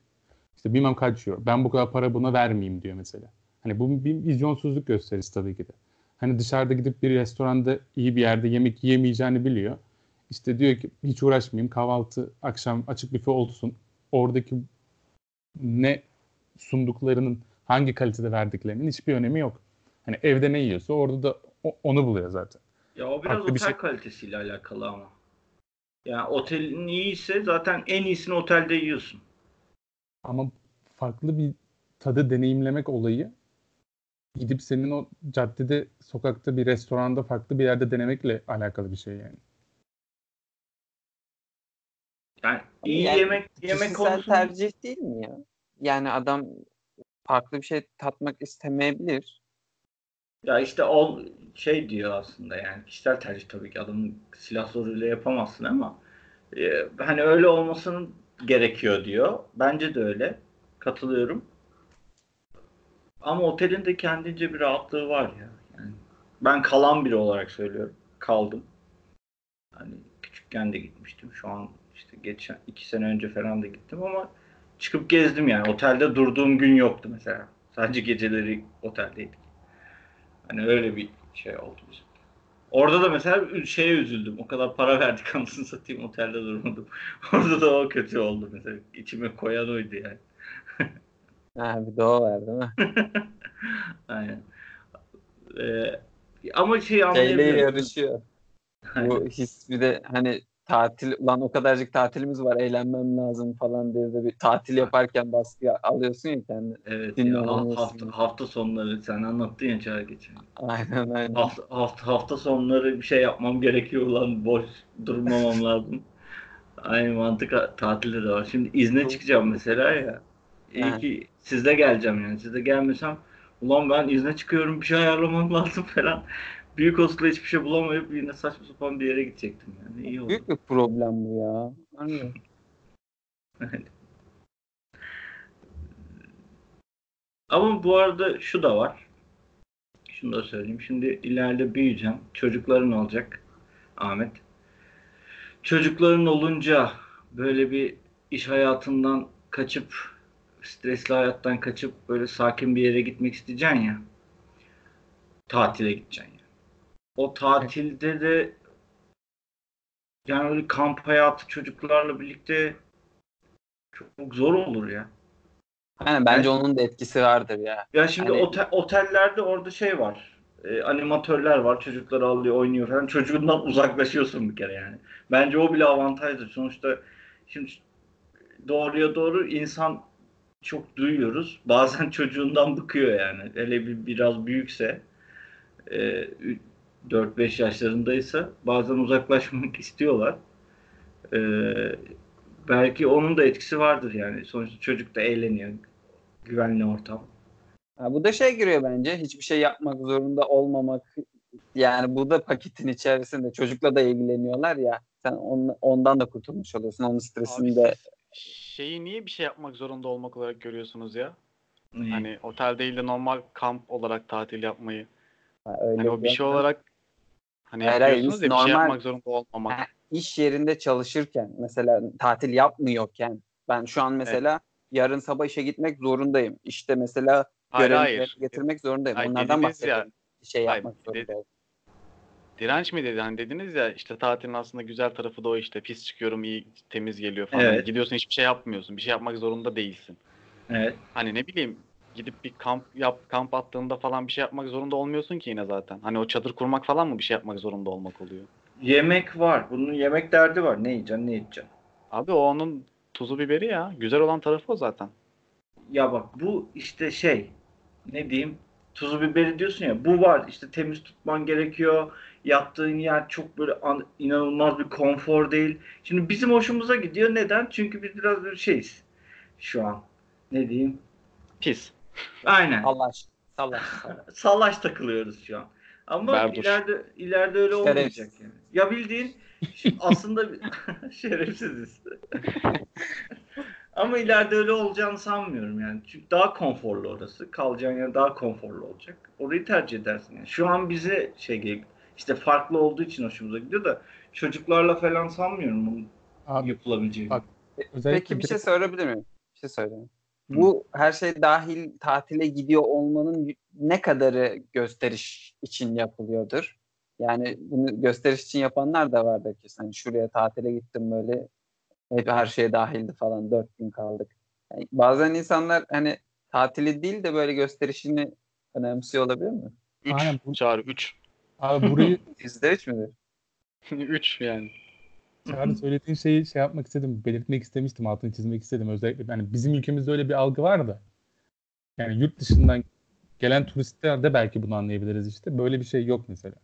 Speaker 4: İşte bilmem kaç euro. Ben bu kadar para buna vermeyeyim diyor mesela. Hani bu bir vizyonsuzluk gösterisi tabii ki de. Hani dışarıda gidip bir restoranda iyi bir yerde yemek yiyemeyeceğini biliyor. İşte diyor ki hiç uğraşmayayım kahvaltı akşam açık büfe olsun. Oradaki ne sunduklarının hangi kalitede verdiklerinin hiçbir önemi yok. Hani evde ne yiyorsa orada da onu buluyor zaten.
Speaker 1: Ya o biraz
Speaker 4: Farklı bir
Speaker 1: otel
Speaker 4: şey-
Speaker 1: kalitesiyle alakalı ama. Yani otelin iyiyse zaten en iyisini otelde yiyorsun.
Speaker 4: Ama farklı bir tadı deneyimlemek olayı gidip senin o caddede, sokakta bir restoranda farklı bir yerde denemekle alakalı bir şey yani.
Speaker 1: Yani iyi
Speaker 3: yani
Speaker 1: yemek yemek konusunda
Speaker 3: tercih değil mi ya? Yani adam farklı bir şey tatmak istemeyebilir.
Speaker 1: Ya işte ol şey diyor aslında yani kişisel tercih tabii ki adamın silah zoruyla yapamazsın ama e, hani öyle olmasının gerekiyor diyor. Bence de öyle. Katılıyorum. Ama otelin de kendince bir rahatlığı var ya. Yani ben kalan biri olarak söylüyorum. Kaldım. Hani küçükken de gitmiştim. Şu an işte geçen iki sene önce falan da gittim ama çıkıp gezdim yani. Otelde durduğum gün yoktu mesela. Sadece geceleri oteldeydik. Hani öyle bir şey oldu bizim. Orada da mesela şeye üzüldüm. O kadar para verdik (laughs) anasını satayım otelde durmadım. (laughs) Orada da o kötü oldu mesela. İçime koyan oydu yani.
Speaker 3: Ha, bir de o var değil mi? (laughs)
Speaker 1: Aynen. Ee, ama şey
Speaker 3: Şeyle
Speaker 1: anlayabiliyorum.
Speaker 3: yarışıyor. Bu his bir de hani tatil ulan o kadarcık tatilimiz var eğlenmem lazım falan diye de bir tatil yaparken baskı alıyorsun ya kendine.
Speaker 1: Evet ya hafta, hafta sonları sen anlattın ya Çağrı geçen.
Speaker 3: Aynen aynen.
Speaker 1: Hafta, hafta, hafta sonları bir şey yapmam gerekiyor ulan boş durmamam lazım. Aynı mantık tatilde de var. Şimdi izne çıkacağım mesela ya. İyi
Speaker 3: Ha.
Speaker 1: ki sizde geleceğim yani. Sizde gelmesem ulan ben izne çıkıyorum bir şey ayarlamam (laughs) lazım falan. Büyük olsa hiçbir şey bulamayıp yine saçma sapan bir yere gidecektim yani. İyi oldu.
Speaker 3: Büyük bir problem bu ya. Aynen. (laughs)
Speaker 1: Ama bu arada şu da var. Şunu da söyleyeyim. Şimdi ileride büyüyeceğim. Çocukların olacak. Ahmet. Çocukların olunca böyle bir iş hayatından kaçıp stresli hayattan kaçıp böyle sakin bir yere gitmek isteyeceksin ya. Tatile gideceksin ya. O tatilde de yani öyle kamp hayatı çocuklarla birlikte çok zor olur ya.
Speaker 3: Aynen bence
Speaker 1: Ben-
Speaker 3: onun da etkisi vardır ya.
Speaker 1: Ya şimdi
Speaker 3: Hani-
Speaker 1: otel, otellerde orada şey var. E, animatörler var. Çocukları alıyor, oynuyor falan. Çocuğundan (laughs) uzaklaşıyorsun bir kere yani. Bence o bile avantajdır. Sonuçta şimdi doğruya doğru insan çok duyuyoruz. Bazen (laughs) çocuğundan bıkıyor yani. Hele bir biraz büyükse e, 4-5 yaşlarındaysa bazen uzaklaşmak (laughs) istiyorlar. E, belki onun da etkisi vardır yani. Sonuçta çocuk da eğleniyor. Güvenli ortam.
Speaker 3: Ha, bu da şey giriyor bence. Hiçbir şey yapmak zorunda olmamak. Yani bu da paketin içerisinde. Çocukla da ilgileniyorlar ya. Sen on- ondan da kurtulmuş oluyorsun. Onun
Speaker 2: Abi
Speaker 3: stresini de
Speaker 2: şeyi niye bir şey yapmak zorunda olmak olarak görüyorsunuz ya?
Speaker 1: İyi.
Speaker 2: Hani otel değil de normal kamp olarak tatil yapmayı.
Speaker 3: ha, öyle
Speaker 2: Hani o bir şey olarak hani
Speaker 3: Hayır, hayır,
Speaker 2: yapıyorsunuz
Speaker 3: biz
Speaker 2: ya bir şey
Speaker 3: normal-
Speaker 2: yapmak zorunda olmamak.
Speaker 3: İş yerinde çalışırken mesela tatil yapmıyorken ben şu an mesela yarın sabah işe gitmek zorundayım. İşte mesela
Speaker 2: Hayır hayır.
Speaker 3: getirmek zorundayım.
Speaker 2: Hayır, ya-
Speaker 3: bahsediyorum. Bir şey
Speaker 2: Hayır,
Speaker 3: yapmak zorundayım.
Speaker 2: Direnç mi dedi? Hani dediniz ya işte tatilin aslında güzel tarafı da o işte pis çıkıyorum iyi temiz geliyor falan.
Speaker 1: Evet.
Speaker 2: Gidiyorsun hiçbir şey yapmıyorsun. Bir şey yapmak zorunda değilsin.
Speaker 1: Evet.
Speaker 2: Hani ne bileyim gidip bir kamp yap kamp attığında falan bir şey yapmak zorunda olmuyorsun ki yine zaten. Hani o çadır kurmak falan mı bir şey yapmak zorunda olmak oluyor?
Speaker 1: Yemek var. Bunun yemek derdi var. Ne yiyeceksin, ne içeceksin?
Speaker 2: Abi o onun tuzu biberi ya. Güzel olan tarafı o zaten.
Speaker 1: Ya bak bu işte şey ne diyeyim tuzu biberi diyorsun ya bu var işte temiz tutman gerekiyor. Yattığın yer çok böyle an- inanılmaz bir konfor değil. Şimdi bizim hoşumuza gidiyor. Neden? Çünkü biz biraz böyle şeyiz şu an. Ne diyeyim?
Speaker 2: Pis.
Speaker 1: Aynen.
Speaker 3: Salaş. salaş. (laughs)
Speaker 1: Salaş takılıyoruz şu an. Ama
Speaker 2: Berduş.
Speaker 1: ileride ileride öyle
Speaker 3: Şerefsiz.
Speaker 1: olmayacak yani. Ya bildiğin aslında (laughs) şerefsiziz. Ama ileride öyle olacağını sanmıyorum yani. Çünkü daha konforlu orası. Kalacağın yer daha konforlu olacak. Orayı tercih edersin yani. Şu an bize şey. İşte farklı olduğu için hoşumuza gidiyor da çocuklarla falan sanmıyorum bunun
Speaker 4: Abi
Speaker 1: yapılabileceğini.
Speaker 4: Özellikle
Speaker 3: Peki bir
Speaker 4: bir-
Speaker 3: şey sorabilir miyim? Bir şey söyleyeyim. Bu her şey dahil tatile gidiyor olmanın ne kadarı gösteriş için yapılıyordur? Yani bunu gösteriş için yapanlar da vardır ki hani şuraya tatile gittim böyle hep her şey dahildi falan dört gün kaldık. Yani bazen insanlar hani tatili değil de böyle gösterişini önemsiyor olabilir mi?
Speaker 2: 3.
Speaker 4: Aynen
Speaker 2: Çağrı 3.
Speaker 4: abi burayı (laughs)
Speaker 3: Yüzde üç müdür? (laughs)
Speaker 2: 3 yani.
Speaker 4: Çağrı (clears throat) söylediğin şeyi şey yapmak istedim, belirtmek istemiştim, altını çizmek istedim. Özellikle yani bizim ülkemizde öyle bir algı var da. Yani yurt dışından gelen turistler de belki bunu anlayabiliriz işte. Böyle bir şey yok mesela.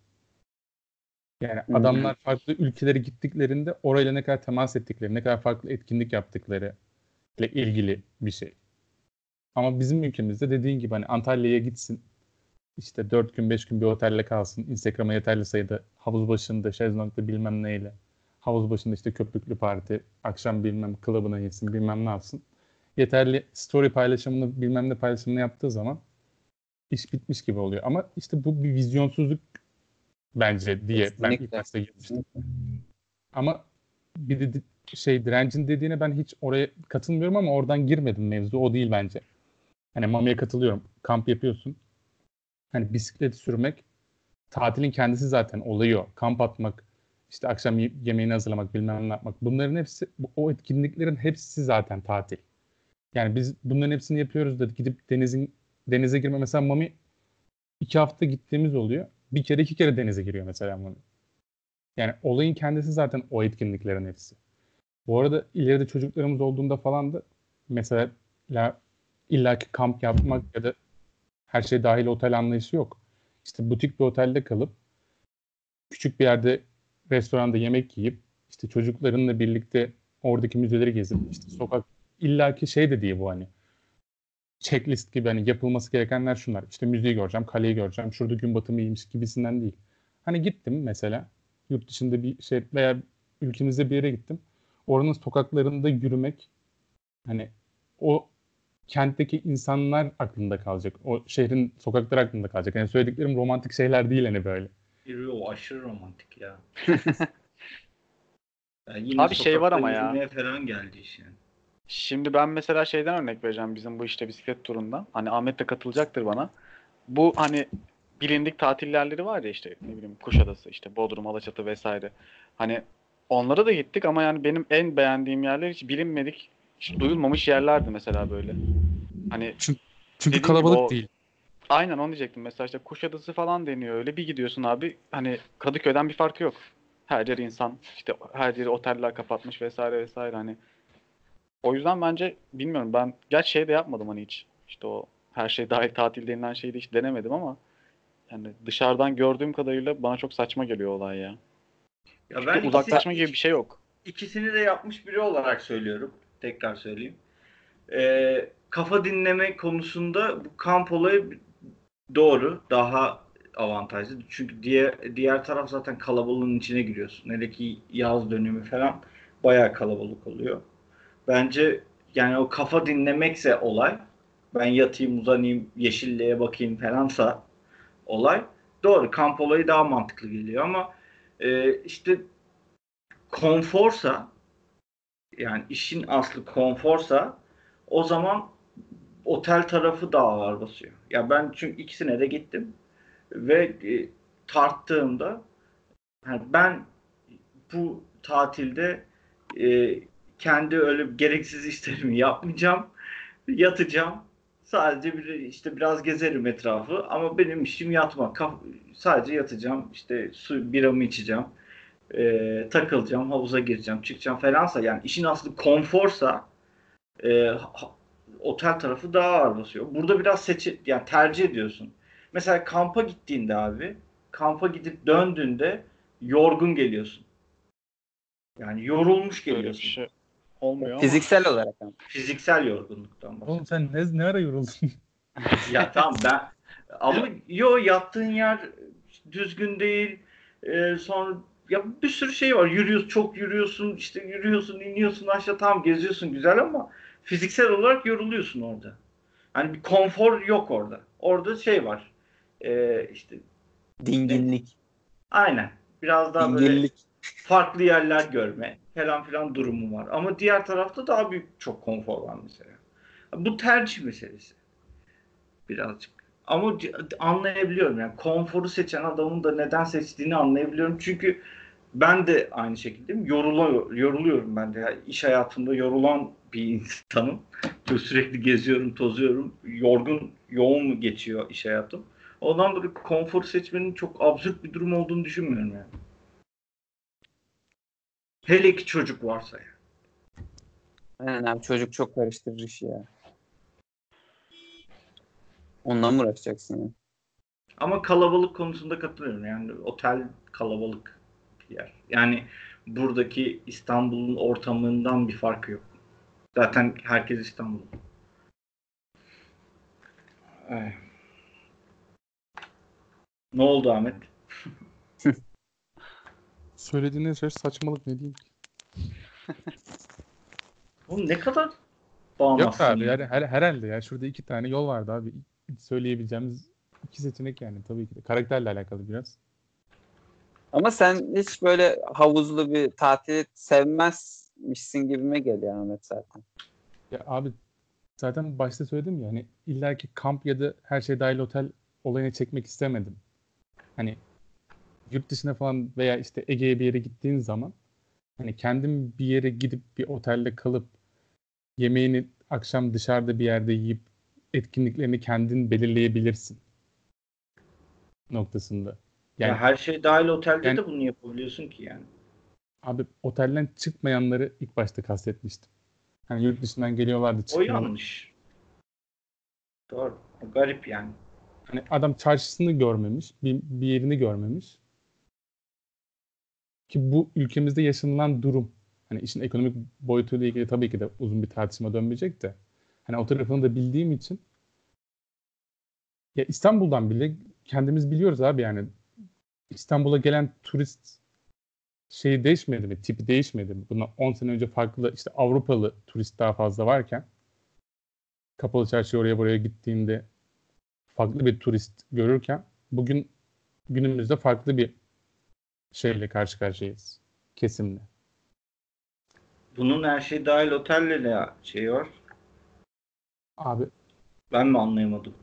Speaker 4: Yani adamlar farklı ülkelere gittiklerinde orayla ne kadar temas ettikleri, ne kadar farklı etkinlik yaptıkları ile ilgili bir şey. Ama bizim ülkemizde dediğin gibi hani Antalya'ya gitsin, işte 4 gün 5 gün bir otelde kalsın, Instagram'a yeterli sayıda havuz başında, şezlongda bilmem neyle havuz başında işte köpüklü parti, akşam bilmem klubuna gitsin, bilmem ne yapsın. Yeterli story paylaşımını, bilmem ne paylaşımını yaptığı zaman iş bitmiş gibi oluyor. Ama işte bu bir vizyonsuzluk bence diye ben ilk
Speaker 3: Kesinlikle.
Speaker 4: başta girmiştim. Ama bir de şey direncin dediğine ben hiç oraya katılmıyorum ama oradan girmedim mevzu. O değil bence. Hani Mami'ye katılıyorum. Kamp yapıyorsun. Hani bisiklet sürmek tatilin kendisi zaten oluyor. Kamp atmak, işte akşam ye- yemeğini hazırlamak, bilmem ne yapmak. Bunların hepsi, o etkinliklerin hepsi zaten tatil. Yani biz bunların hepsini yapıyoruz da gidip denizin denize girme. Mesela Mami iki hafta gittiğimiz oluyor. Bir kere iki kere denize giriyor mesela Mami. Yani olayın kendisi zaten o etkinliklerin hepsi. Bu arada ileride çocuklarımız olduğunda falan da mesela la, illaki kamp yapmak ya da her şey dahil otel anlayışı yok. İşte butik bir otelde kalıp küçük bir yerde restoranda yemek yiyip işte çocuklarınla birlikte oradaki müzeleri gezip işte sokak illaki şey de değil bu hani checklist gibi hani yapılması gerekenler şunlar. İşte müziği göreceğim, kaleyi göreceğim, şurada gün batımı iyiymiş gibisinden değil. Hani gittim mesela yurt dışında bir şey veya ülkemizde bir yere gittim. Oranın sokaklarında yürümek hani o kentteki insanlar aklında kalacak. O şehrin sokakları aklında kalacak. Yani söylediklerim romantik şeyler değil hani böyle.
Speaker 1: Yo, aşırı romantik ya. (laughs) Yani yine
Speaker 2: Abi şey var ama ya.
Speaker 1: falan geldi iş yani.
Speaker 2: Şimdi ben mesela şeyden örnek vereceğim bizim bu işte bisiklet turundan. Hani Ahmet de katılacaktır bana. Bu hani bilindik tatil yerleri var ya işte ne bileyim Kuşadası, işte Bodrum, Alaçatı vesaire. Hani onlara da gittik ama yani benim en beğendiğim yerler hiç bilinmedik, hiç duyulmamış yerlerdi mesela böyle. Hani
Speaker 4: Çünkü
Speaker 2: gibi
Speaker 4: kalabalık
Speaker 2: o-
Speaker 4: değil.
Speaker 2: Aynen onu diyecektim. Mesela işte Kuşadası falan deniyor öyle. Bir gidiyorsun abi hani Kadıköy'den bir farkı yok. Her yer insan. işte her yeri oteller kapatmış vesaire vesaire hani. O yüzden bence bilmiyorum ben gerçi şey de yapmadım hani hiç. İşte o her şey dahil tatil denilen şeyi de hiç denemedim ama yani dışarıdan gördüğüm kadarıyla bana çok saçma geliyor olay ya.
Speaker 1: Ya
Speaker 2: Çünkü
Speaker 1: ikisi-
Speaker 2: uzaklaşma gibi bir şey yok.
Speaker 1: ikisini de yapmış biri olarak söylüyorum. Tekrar söyleyeyim. Ee, kafa dinleme konusunda bu kamp olayı doğru. Daha avantajlı. Çünkü diğer diğer taraf zaten kalabalığın içine giriyorsun. Hele ki yaz dönemi falan bayağı kalabalık oluyor. Bence yani o kafa dinlemekse olay ben yatayım uzanayım yeşilliğe bakayım falansa olay doğru kamp olayı daha mantıklı geliyor ama e, işte konforsa yani işin aslı konforsa o zaman otel tarafı daha ağır basıyor. Ya ben çünkü ikisine de gittim ve e, tarttığımda yani ben bu tatilde e, kendi öyle gereksiz işlerimi (laughs) yapmayacağım. Yatacağım. Sadece bir, işte biraz gezerim etrafı ama benim işim yatmak. Kaf- sadece yatacağım. İşte su biramı içeceğim e, takılacağım, havuza gireceğim, çıkacağım falansa yani işin aslı konforsa e, otel tarafı daha ağır basıyor. Burada biraz seçi yani tercih ediyorsun. mesela kampa gittiğinde abi kampa gidip döndüğünde yorgun geliyorsun. Yani yorulmuş
Speaker 2: Böyle bir
Speaker 1: geliyorsun.
Speaker 2: şey olmuyor ama.
Speaker 3: Fiziksel olarak ama.
Speaker 1: Fiziksel yorgunluktan bahsediyorum.
Speaker 4: Oğlum sen ne, ne ara yoruldun? (laughs)
Speaker 1: Ya tamam ben ama yo yattığın yer düzgün değil. Ee, sonra ya bir sürü şey var. Yürüyorsun, çok yürüyorsun, işte yürüyorsun, iniyorsun aşağı tamam geziyorsun güzel ama fiziksel olarak yoruluyorsun orada. Hani bir konfor yok orada. Orada şey var. Ee, işte
Speaker 3: Dinginlik.
Speaker 1: aynen. Biraz daha böyle
Speaker 3: Dinginlik.
Speaker 1: farklı yerler görme falan filan durumu var. Ama diğer tarafta daha büyük çok konfor var mesela. Bu tercih meselesi. Birazcık. Ama anlayabiliyorum yani konforu seçen adamın da neden seçtiğini anlayabiliyorum. Çünkü ben de aynı şekilde yoruluyor, yoruluyorum ben de. Yani iş hayatımda yorulan bir insanım. Böyle sürekli geziyorum, tozuyorum. Yorgun, yoğun geçiyor iş hayatım. Ondan dolayı konforu seçmenin çok absürt bir durum olduğunu düşünmüyorum yani. Hele ki çocuk varsa ya.
Speaker 3: Aynen abi çocuk çok karıştırır işi ya. Onunla mı uğraşacaksın ya?
Speaker 1: Ama kalabalık konusunda katılıyorum. Yani otel kalabalık bir yer. Yani buradaki İstanbul'un ortamından bir farkı yok. Zaten herkes İstanbul. Ne oldu Ahmet? (laughs)
Speaker 4: Söylediğiniz şey saçmalık ne diyeyim ki? (laughs)
Speaker 1: Oğlum ne kadar
Speaker 4: Yok
Speaker 1: bağımazsın
Speaker 4: abi
Speaker 1: ya.
Speaker 4: yani her, herhalde ya şurada iki tane yol vardı abi. Söyleyebileceğimiz iki seçenek yani tabii ki de. Karakterle alakalı biraz.
Speaker 3: Ama sen hiç böyle havuzlu bir tatil sevmezmişsin gibime geliyor Ahmet zaten.
Speaker 4: Ya abi zaten başta söyledim ya hani illaki kamp ya da her şey dahil otel olayına çekmek istemedim. Hani yurt dışına falan veya işte Ege'ye bir yere gittiğin zaman hani kendin bir yere gidip bir otelde kalıp yemeğini akşam dışarıda bir yerde yiyip etkinliklerini kendin belirleyebilirsin noktasında. Yani
Speaker 1: Ya her şey dahil otelde
Speaker 4: Yani-
Speaker 1: de bunu yapabiliyorsun ki yani.
Speaker 4: Abi otelden çıkmayanları ilk başta kastetmiştim. Hani yurt dışından geliyorlardı
Speaker 1: O
Speaker 4: çıkmıyorlar.
Speaker 1: yanlış. Doğru. O garip yani.
Speaker 4: Hani adam çarşısını görmemiş, bir, bir yerini görmemiş. Ki bu ülkemizde yaşanılan durum. Hani işin ekonomik boyutuyla ilgili tabii ki de uzun bir tartışma dönmeyecek de. Hani o tarafını da bildiğim için ya İstanbul'dan bile kendimiz biliyoruz abi yani İstanbul'a gelen turist şeyi değişmedi mi? Tipi değişmedi mi? Bundan 10 sene önce farklı işte Avrupalı turist daha fazla varken kapalı çarşıya oraya buraya gittiğinde farklı bir turist görürken bugün günümüzde farklı bir şeyle karşı karşıyayız. Kesimle.
Speaker 1: Bunun her şey dahil otelle ne şey var?
Speaker 4: Abi
Speaker 1: Ben mi anlayamadım?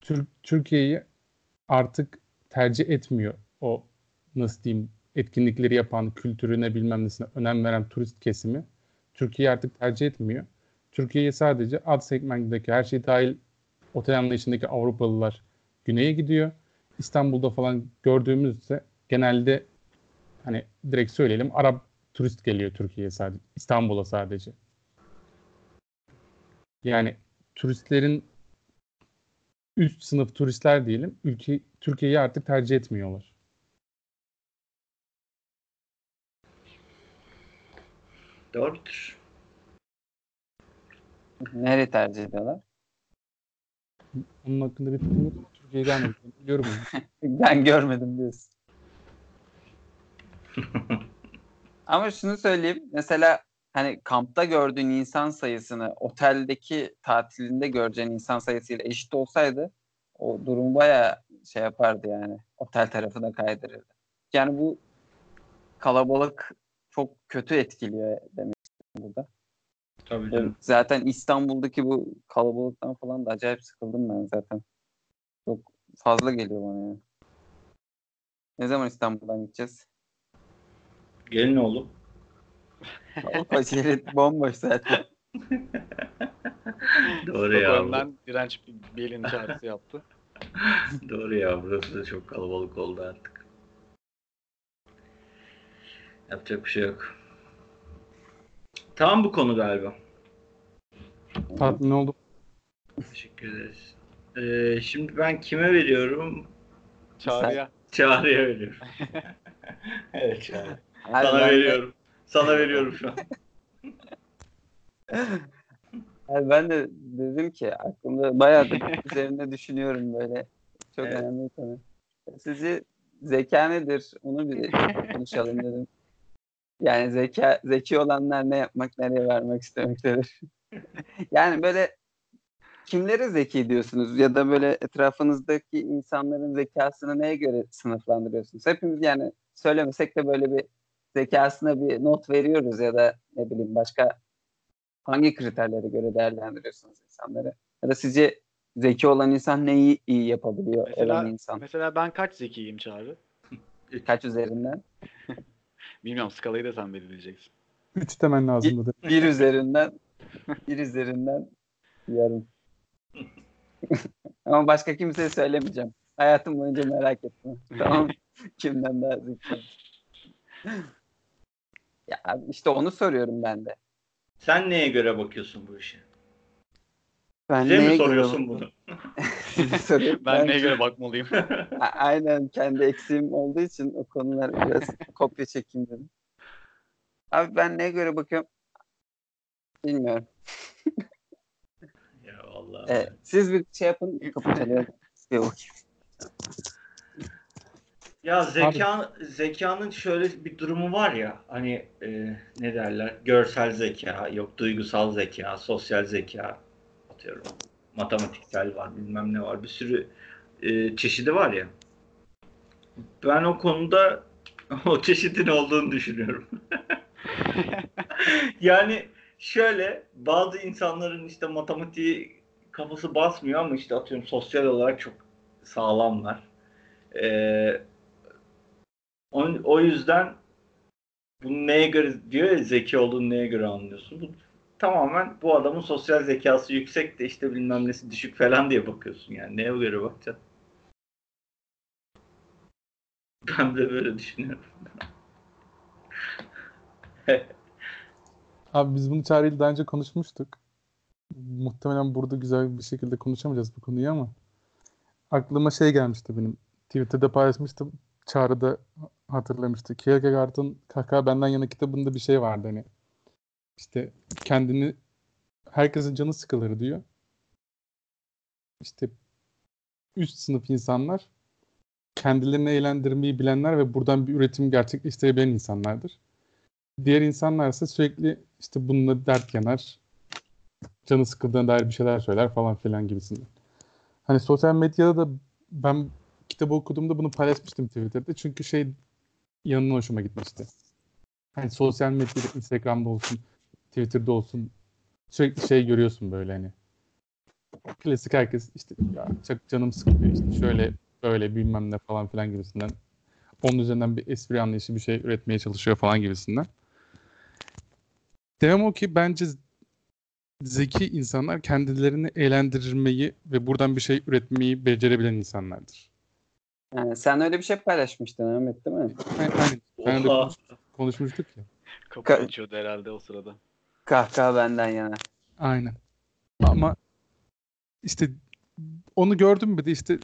Speaker 4: Tür- Türkiye'yi artık tercih etmiyor o nasıl diyeyim etkinlikleri yapan, kültürüne bilmem nesine önem veren turist kesimi. Türkiye'yi artık tercih etmiyor. Türkiye'yi sadece alt segmentteki her şey dahil otel anlayışındaki Avrupalılar güneye gidiyor. İstanbul'da falan gördüğümüzde genelde hani direkt söyleyelim Arap turist geliyor Türkiye'ye sadece. İstanbul'a sadece. Yani turistlerin üst sınıf turistler diyelim ülke Türkiye'yi artık tercih etmiyorlar.
Speaker 1: Doğrudur.
Speaker 3: Nereyi tercih ediyorlar?
Speaker 4: Onun hakkında bir fikrim yok. Türkiye'yi gelmedim. Biliyorum onu. (laughs)
Speaker 3: Ben görmedim diyorsun. (laughs) Ama şunu söyleyeyim. Mesela hani kampta gördüğün insan sayısını oteldeki tatilinde göreceğin insan sayısıyla eşit olsaydı o durum bayağı şey yapardı yani. Otel tarafına kaydırırdı. Yani bu kalabalık çok kötü etkiliyor demek istiyorum burada.
Speaker 1: Tabii canım.
Speaker 3: Zaten İstanbul'daki bu kalabalıktan falan da acayip sıkıldım ben zaten. Çok fazla geliyor bana ya. Ne zaman İstanbul'dan gideceğiz?
Speaker 1: Gelin oğlum.
Speaker 3: O şehir bomboş zaten.
Speaker 1: Doğru ya.
Speaker 2: Stockholm'dan direnç bir Biel'in çağrısı yaptı. (laughs)
Speaker 1: Doğru ya. Burası da çok kalabalık oldu artık. Yapacak bir şey yok. Tamam bu konu galiba.
Speaker 4: Tatmin oldum.
Speaker 1: Teşekkür ederiz. Ee, şimdi ben kime veriyorum?
Speaker 2: Çağrı'ya.
Speaker 1: Çağrı'ya veriyorum. (laughs) evet Çağrı. Sana veriyorum. Sana veriyorum şu an. (laughs)
Speaker 3: Abi ben de dedim ki aklımda bayağıdır üzerinde düşünüyorum böyle. Çok
Speaker 1: Evet.
Speaker 3: önemli bir konu. Sizce zeka nedir? Onu bir konuşalım dedim. Yani zeka zeki olanlar ne yapmak, nereye varmak istemektedir. (laughs) yani böyle kimleri zeki diyorsunuz ya da böyle etrafınızdaki insanların zekasını neye göre sınıflandırıyorsunuz? Hepimiz yani söylemesek de böyle bir zekasına bir not veriyoruz ya da ne bileyim başka hangi kriterlere göre değerlendiriyorsunuz insanları? Ya da sizce zeki olan insan neyi iyi yapabiliyor
Speaker 2: Mesela-
Speaker 3: olan insan?
Speaker 2: Mesela ben kaç zekiyim Çağrı?
Speaker 3: Kaç üzerinden? (laughs)
Speaker 2: Bilmiyorum skalayı da sen belirleyeceksin.
Speaker 4: 3 demen lazım dedi.
Speaker 3: Bir üzerinden bir üzerinden yarım. (laughs) Ama başka kimseye söylemeyeceğim. Hayatım boyunca merak ettim. Tamam? (laughs) Kimden daha zeki? Ya işte onu soruyorum ben de.
Speaker 1: Sen neye göre bakıyorsun bu işe?
Speaker 3: Ben
Speaker 1: Bize
Speaker 3: neye
Speaker 1: mi soruyorsun
Speaker 3: bakıyorum?
Speaker 1: bunu? (laughs) (laughs)
Speaker 3: Soruyorum.
Speaker 2: Ben neye göre bakmalıyım? (laughs)
Speaker 3: Aynen kendi eksiğim olduğu için o konular biraz kopya çekeyim dedim. Abi ben neye göre bakıyorum? Bilmiyorum.
Speaker 1: ya Allah.
Speaker 3: Evet, siz bir şey yapın kapı çalıyor. Bir bakayım.
Speaker 1: Ya zeka zekanın şöyle bir durumu var ya hani e, ne derler görsel zeka yok duygusal zeka sosyal zeka atıyorum matematiksel var bilmem ne var bir sürü e, çeşidi var ya ben o konuda (laughs) o çeşidin olduğunu düşünüyorum. (laughs) yani şöyle bazı insanların işte matematiği kafası basmıyor ama işte atıyorum sosyal olarak çok sağlamlar. Ee, o, o yüzden bunu neye göre diyor ya zeki olduğunu neye göre anlıyorsun. Bu tamamen bu adamın sosyal zekası yüksek de işte bilmem nesi düşük falan diye bakıyorsun yani. Neye göre bakacaksın? Ben de böyle düşünüyorum. (laughs)
Speaker 4: Abi biz bunu Çağrı'yla daha önce konuşmuştuk. Muhtemelen burada güzel bir şekilde konuşamayacağız bu konuyu ama aklıma şey gelmişti benim. Twitter'da paylaşmıştım. Çağrı hatırlamıştı. Kierkegaard'ın Kahkaha Benden Yana kitabında bir şey vardı hani. İşte kendini herkesin canı sıkılır diyor. İşte üst sınıf insanlar kendilerini eğlendirmeyi bilenler ve buradan bir üretim gerçekleştirebilen insanlardır. Diğer insanlar ise sürekli işte bununla dert yanar, canı sıkıldığına dair bir şeyler söyler falan filan gibisinden. Hani sosyal medyada da ben kitabı okuduğumda bunu paylaşmıştım Twitter'da. Çünkü şey yanına hoşuma gitmişti. Hani sosyal medyada Instagram'da olsun, Twitter'da olsun sürekli şey görüyorsun böyle hani. Klasik herkes işte ya çok canım sıkılıyor işte şöyle böyle bilmem ne falan filan gibisinden. Onun üzerinden bir espri anlayışı bir şey üretmeye çalışıyor falan gibisinden. Demem o ki bence zeki insanlar kendilerini eğlendirmeyi ve buradan bir şey üretmeyi becerebilen insanlardır.
Speaker 3: Yani sen öyle bir şey paylaşmıştın Ahmet değil mi?
Speaker 4: Aynen. aynen. Ben de konuşmuştuk ya.
Speaker 2: Kapı
Speaker 3: Ka-
Speaker 2: açıyordu herhalde o sırada.
Speaker 3: Kahkaha benden yana.
Speaker 4: Aynen. Ama işte onu gördüm mü de işte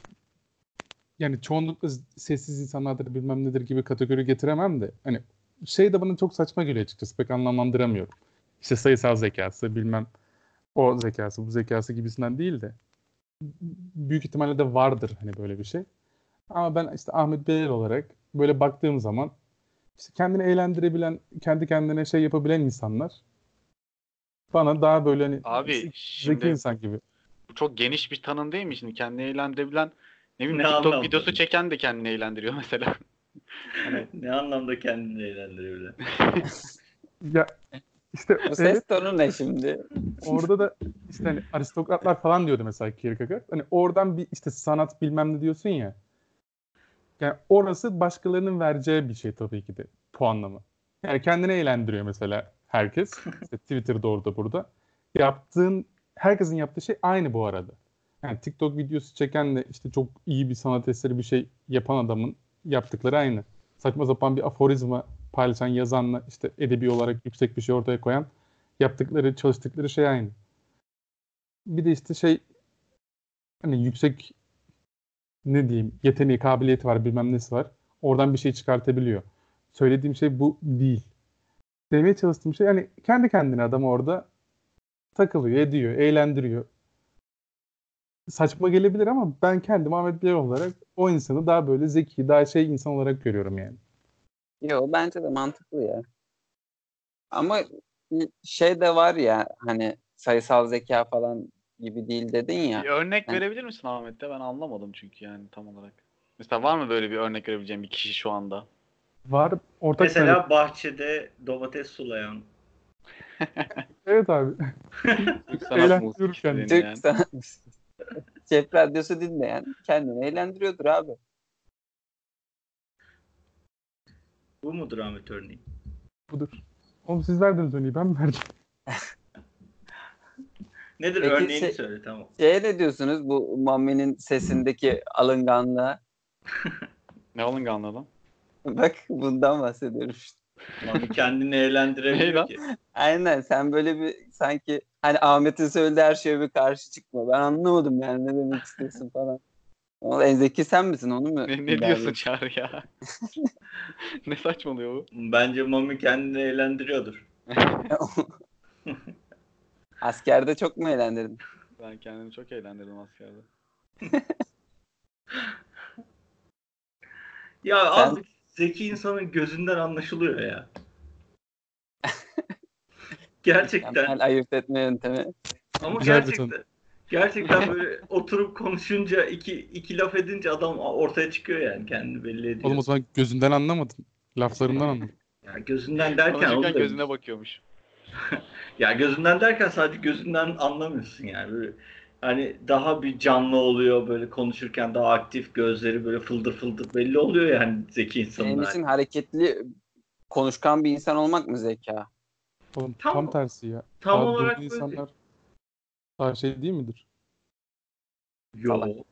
Speaker 4: yani çoğunlukla sessiz insanlardır bilmem nedir gibi kategori getiremem de hani şey de bana çok saçma geliyor açıkçası pek anlamlandıramıyorum. İşte sayısal zekası bilmem o zekası bu zekası gibisinden değil de büyük ihtimalle de vardır hani böyle bir şey. Ama ben işte Ahmet Beyler olarak böyle baktığım zaman işte kendini eğlendirebilen, kendi kendine şey yapabilen insanlar bana daha böyle hani
Speaker 2: Abi
Speaker 4: zeki
Speaker 2: şimdi
Speaker 4: insan gibi.
Speaker 2: bu çok geniş bir tanım değil mi şimdi? Kendini eğlendirebilen ne bileyim
Speaker 1: Ne
Speaker 2: TikTok
Speaker 1: anlamda?
Speaker 2: videosu çeken de kendini eğlendiriyor (laughs) mesela. (laughs)
Speaker 1: ne anlamda kendini eğlendirebilir? (laughs)
Speaker 4: Ya işte
Speaker 3: O ses
Speaker 4: evet,
Speaker 3: tonu ne şimdi?
Speaker 4: orada da işte hani aristokratlar falan diyordu mesela Kierkegaard. Hani oradan bir işte sanat bilmem ne diyorsun ya. Yani orası başkalarının vereceği bir şey tabii ki de puanlama. Yani kendini eğlendiriyor mesela herkes. İşte Twitter'da orada burada. Yaptığın herkesin yaptığı şey aynı bu arada. Yani TikTok videosu çekenle işte çok iyi bir sanat eseri bir şey yapan adamın yaptıkları aynı. Saçma sapan bir aforizma paylaşan yazanla işte edebi olarak yüksek bir şey ortaya koyan yaptıkları çalıştıkları şey aynı. Bir de işte şey hani yüksek ne diyeyim yeteneği, kabiliyeti var, bilmem nesi var. Oradan bir şey çıkartabiliyor. Söylediğim şey bu değil. Demeye çalıştığım şey yani kendi kendine adam orada takılıyor, ediyor, eğlendiriyor. Saçma gelebilir ama ben kendim Ahmet Bilal olarak o insanı daha böyle zeki, daha şey insan olarak görüyorum yani.
Speaker 3: Yo bence de mantıklı ya. Ama şey de var ya hani sayısal zeka falan gibi değil dedin ya.
Speaker 2: Bir örnek
Speaker 3: Yani-
Speaker 2: verebilir misin Ahmet'te? Ben anlamadım çünkü yani tam olarak. Mesela var mı böyle bir örnek verebileceğim bir kişi şu anda?
Speaker 4: Var ortak
Speaker 1: Mesela bahçede domates sulayan. (laughs)
Speaker 4: Evet abi. Kendimi.
Speaker 2: dinleyen.
Speaker 3: Türk sanat Cep radyosu dinleyen kendini eğlendiriyordur abi.
Speaker 1: Bu mudur Ahmet örneği?
Speaker 4: Budur. Oğlum siz verdiniz örneği ben mi verdim? (laughs)
Speaker 1: Nedir
Speaker 3: Peki
Speaker 1: örneğini
Speaker 3: şey-
Speaker 1: söyle tamam.
Speaker 3: Şeye ne diyorsunuz bu Mami'nin sesindeki alınganlığa?
Speaker 2: Ne alınganlığı lan? (laughs)
Speaker 3: Bak bundan bahsediyorum işte.
Speaker 1: Mami kendini eğlendirebiliyor ki.
Speaker 3: Aynen sen böyle bir sanki hani Ahmet'in söylediği her şeye bir karşı çıkma. Ben anlamadım yani ne demek istiyorsun falan. Oğlum en zeki sen misin onu mu?
Speaker 2: Ne, ne diyorsun Çağrı ya? (laughs) ne saçmalıyor bu?
Speaker 1: Bence Mami kendini eğlendiriyordur. (laughs)
Speaker 3: Askerde çok mu eğlendirdin?
Speaker 2: Ben kendimi çok eğlendirdim askerde.
Speaker 1: Ya
Speaker 3: Sen-
Speaker 1: azıcık zeki insanın gözünden anlaşılıyor ya. (laughs) Gerçekten.
Speaker 3: Mükemmel ayırt etme yöntemi.
Speaker 1: Ama
Speaker 4: Güzel
Speaker 1: gerçekten. Gerçekten böyle oturup konuşunca iki iki laf edince adam ortaya çıkıyor yani kendini belli ediyor.
Speaker 4: Oğlum o zaman gözünden anlamadın. Laflarından anladın.
Speaker 1: Ya gözünden derken onu
Speaker 2: Konuşurken gözüne bakıyormuş. (laughs)
Speaker 1: Ya gözünden derken sadece gözünden anlamıyorsun yani. Böyle hani daha bir canlı oluyor böyle konuşurken daha aktif gözleri böyle fıldır fıldır belli oluyor yani zeki
Speaker 3: Senin
Speaker 1: insanlar.
Speaker 3: için hareketli konuşkan bir insan olmak mı zeka?
Speaker 4: Oğlum
Speaker 1: Tam-
Speaker 4: tam, tersi ya.
Speaker 1: tam
Speaker 4: Daha
Speaker 1: olarak böyle
Speaker 4: insanlar daha şey değil midir?
Speaker 1: Yo.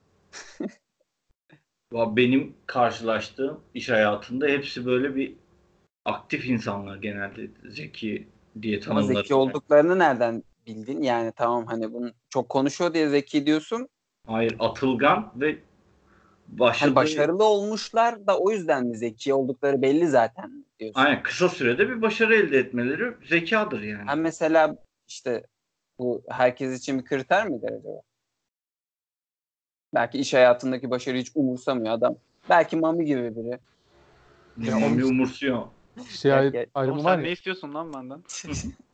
Speaker 1: Ya (laughs) benim karşılaştığım iş hayatında hepsi böyle bir aktif insanlar genelde zeki diye
Speaker 3: Ama
Speaker 1: tanımlarım.
Speaker 3: zeki olduklarını nereden bildin? Yani tamam hani bunu çok konuşuyor diye zeki diyorsun.
Speaker 1: Hayır atılgan ve başladığı...
Speaker 3: Hani başarılı olmuşlar da o yüzden mi zeki oldukları belli zaten diyorsun.
Speaker 1: Aynen kısa sürede bir başarı elde etmeleri zekadır yani.
Speaker 3: Ha mesela işte bu herkes için bir kriter midir acaba? Belki iş hayatındaki başarıyı hiç umursamıyor adam. Belki Mami gibi biri.
Speaker 1: Ya Mami umursuyor.
Speaker 4: Şey ayrımı
Speaker 2: Oğlum sen
Speaker 4: ya.
Speaker 2: ne istiyorsun lan benden? (laughs)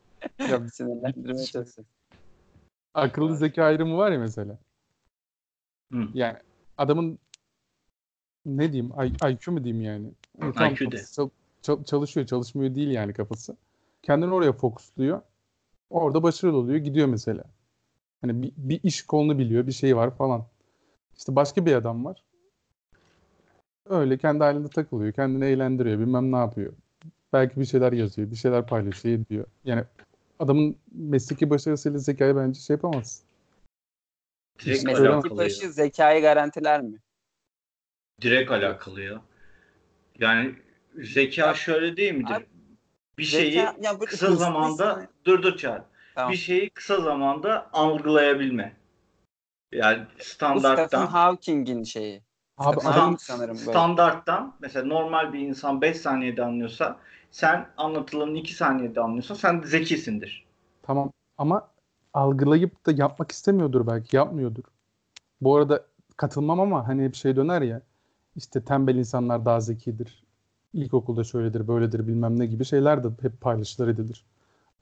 Speaker 4: ya
Speaker 3: Sinirlendirmeye çalışıyor.
Speaker 4: akıllı zeka ayrımı var ya mesela.
Speaker 1: Hı.
Speaker 4: Yani adamın ne diyeyim I- IQ mu diyeyim yani. Hani tamam,
Speaker 1: IQ de.
Speaker 4: kafası çal- çal- çalışıyor çalışmıyor değil yani kafası. Kendini oraya fokusluyor. Orada başarılı oluyor gidiyor mesela. Hani bir, bir iş kolunu biliyor bir şey var falan. İşte başka bir adam var. Öyle kendi halinde takılıyor. Kendini eğlendiriyor. Bilmem ne yapıyor. Belki bir şeyler yazıyor. Bir şeyler paylaşıyor ediyor. Yani adamın mesleki başarısıyla zekayı bence şey yapamaz.
Speaker 1: Direkt
Speaker 3: Mesleki
Speaker 1: alakalı ya.
Speaker 3: başı zekayı garantiler mi?
Speaker 1: Direkt alakalı ya. Yani zeka şöyle değil midir?
Speaker 3: Abi,
Speaker 1: bir şeyi
Speaker 3: Zeka- ya böyle
Speaker 1: kısa zamanda dur dur çağır.
Speaker 3: Tamam.
Speaker 1: Bir şeyi kısa zamanda algılayabilme. Yani
Speaker 3: Bu Stephen
Speaker 1: standarttan
Speaker 3: Hawking'in şeyi.
Speaker 4: Abi
Speaker 3: Hawking sanırım böyle.
Speaker 1: standarttan mesela normal bir insan 5 saniyede anlıyorsa sen anlatılanı 2 saniyede anlıyorsan sen zekisindir.
Speaker 4: Tamam ama algılayıp da yapmak istemiyordur belki yapmıyordur. Bu arada katılmam ama hani hep şey döner ya işte tembel insanlar daha zekidir. İlkokulda şöyledir böyledir bilmem ne gibi şeyler de hep paylaşılır edilir.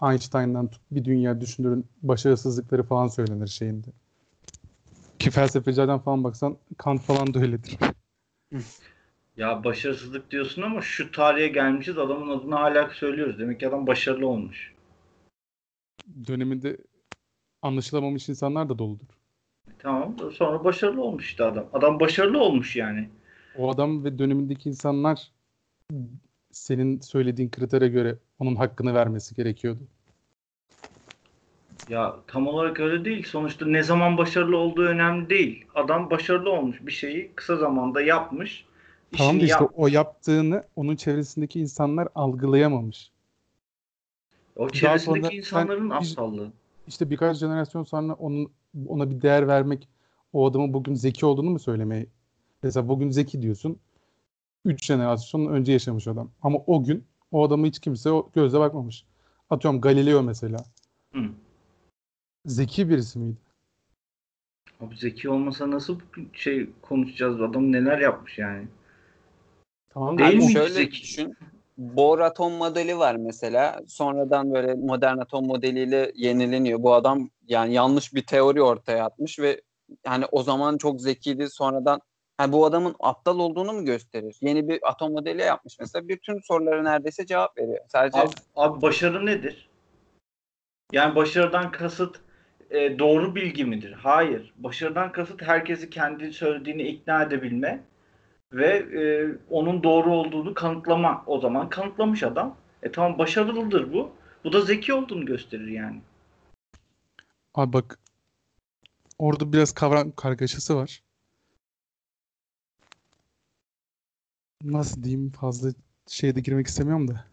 Speaker 4: Einstein'dan bir dünya düşünürün başarısızlıkları falan söylenir şeyinde. Ki felsefecilerden falan baksan Kant falan da öyledir. (laughs)
Speaker 1: Ya başarısızlık diyorsun ama şu tarihe gelmişiz adamın adını hala söylüyoruz. Demek ki adam başarılı olmuş.
Speaker 4: Döneminde anlaşılamamış insanlar da doludur.
Speaker 1: Tamam sonra başarılı olmuş işte adam. Adam başarılı olmuş yani.
Speaker 4: O adam ve dönemindeki insanlar senin söylediğin kritere göre onun hakkını vermesi gerekiyordu.
Speaker 1: Ya tam olarak öyle değil. Sonuçta ne zaman başarılı olduğu önemli değil. Adam başarılı olmuş bir şeyi kısa zamanda yapmış.
Speaker 4: Tamam da işte
Speaker 1: yap-
Speaker 4: o yaptığını onun çevresindeki insanlar algılayamamış.
Speaker 1: O çevresindeki
Speaker 4: sonra sen
Speaker 1: insanların
Speaker 4: bir-
Speaker 1: aptallığı.
Speaker 4: İşte birkaç jenerasyon sonra onun ona bir değer vermek, o adamın bugün zeki olduğunu mu söylemeye? Mesela bugün zeki diyorsun. 3 jenerasyon önce yaşamış adam. Ama o gün o adamı hiç kimse o gözle bakmamış. Atıyorum Galileo mesela.
Speaker 1: Hı.
Speaker 4: Zeki birisi miydi?
Speaker 1: Abi zeki olmasa nasıl şey konuşacağız? Adam neler yapmış yani?
Speaker 4: Tamam.
Speaker 1: Değil mi
Speaker 3: şöyle
Speaker 1: zeki?
Speaker 3: düşün. Bohr atom modeli var mesela. Sonradan böyle modern atom modeliyle yenileniyor. Bu adam yani yanlış bir teori ortaya atmış ve yani o zaman çok zekiydi. Sonradan yani bu adamın aptal olduğunu mu gösterir? Yeni bir atom modeli yapmış mesela. Bütün sorulara neredeyse cevap veriyor. Sadece
Speaker 1: Abi, abi başarı nedir? Yani başarıdan kasıt e, doğru bilgi midir? Hayır. Başarıdan kasıt herkesi kendi söylediğini ikna edebilme ve e, onun doğru olduğunu kanıtlama. O zaman kanıtlamış adam. E tamam başarılıdır bu. Bu da zeki olduğunu gösterir yani.
Speaker 4: Abi bak orada biraz kavram kargaşası var. Nasıl diyeyim fazla şeyde girmek istemiyorum da.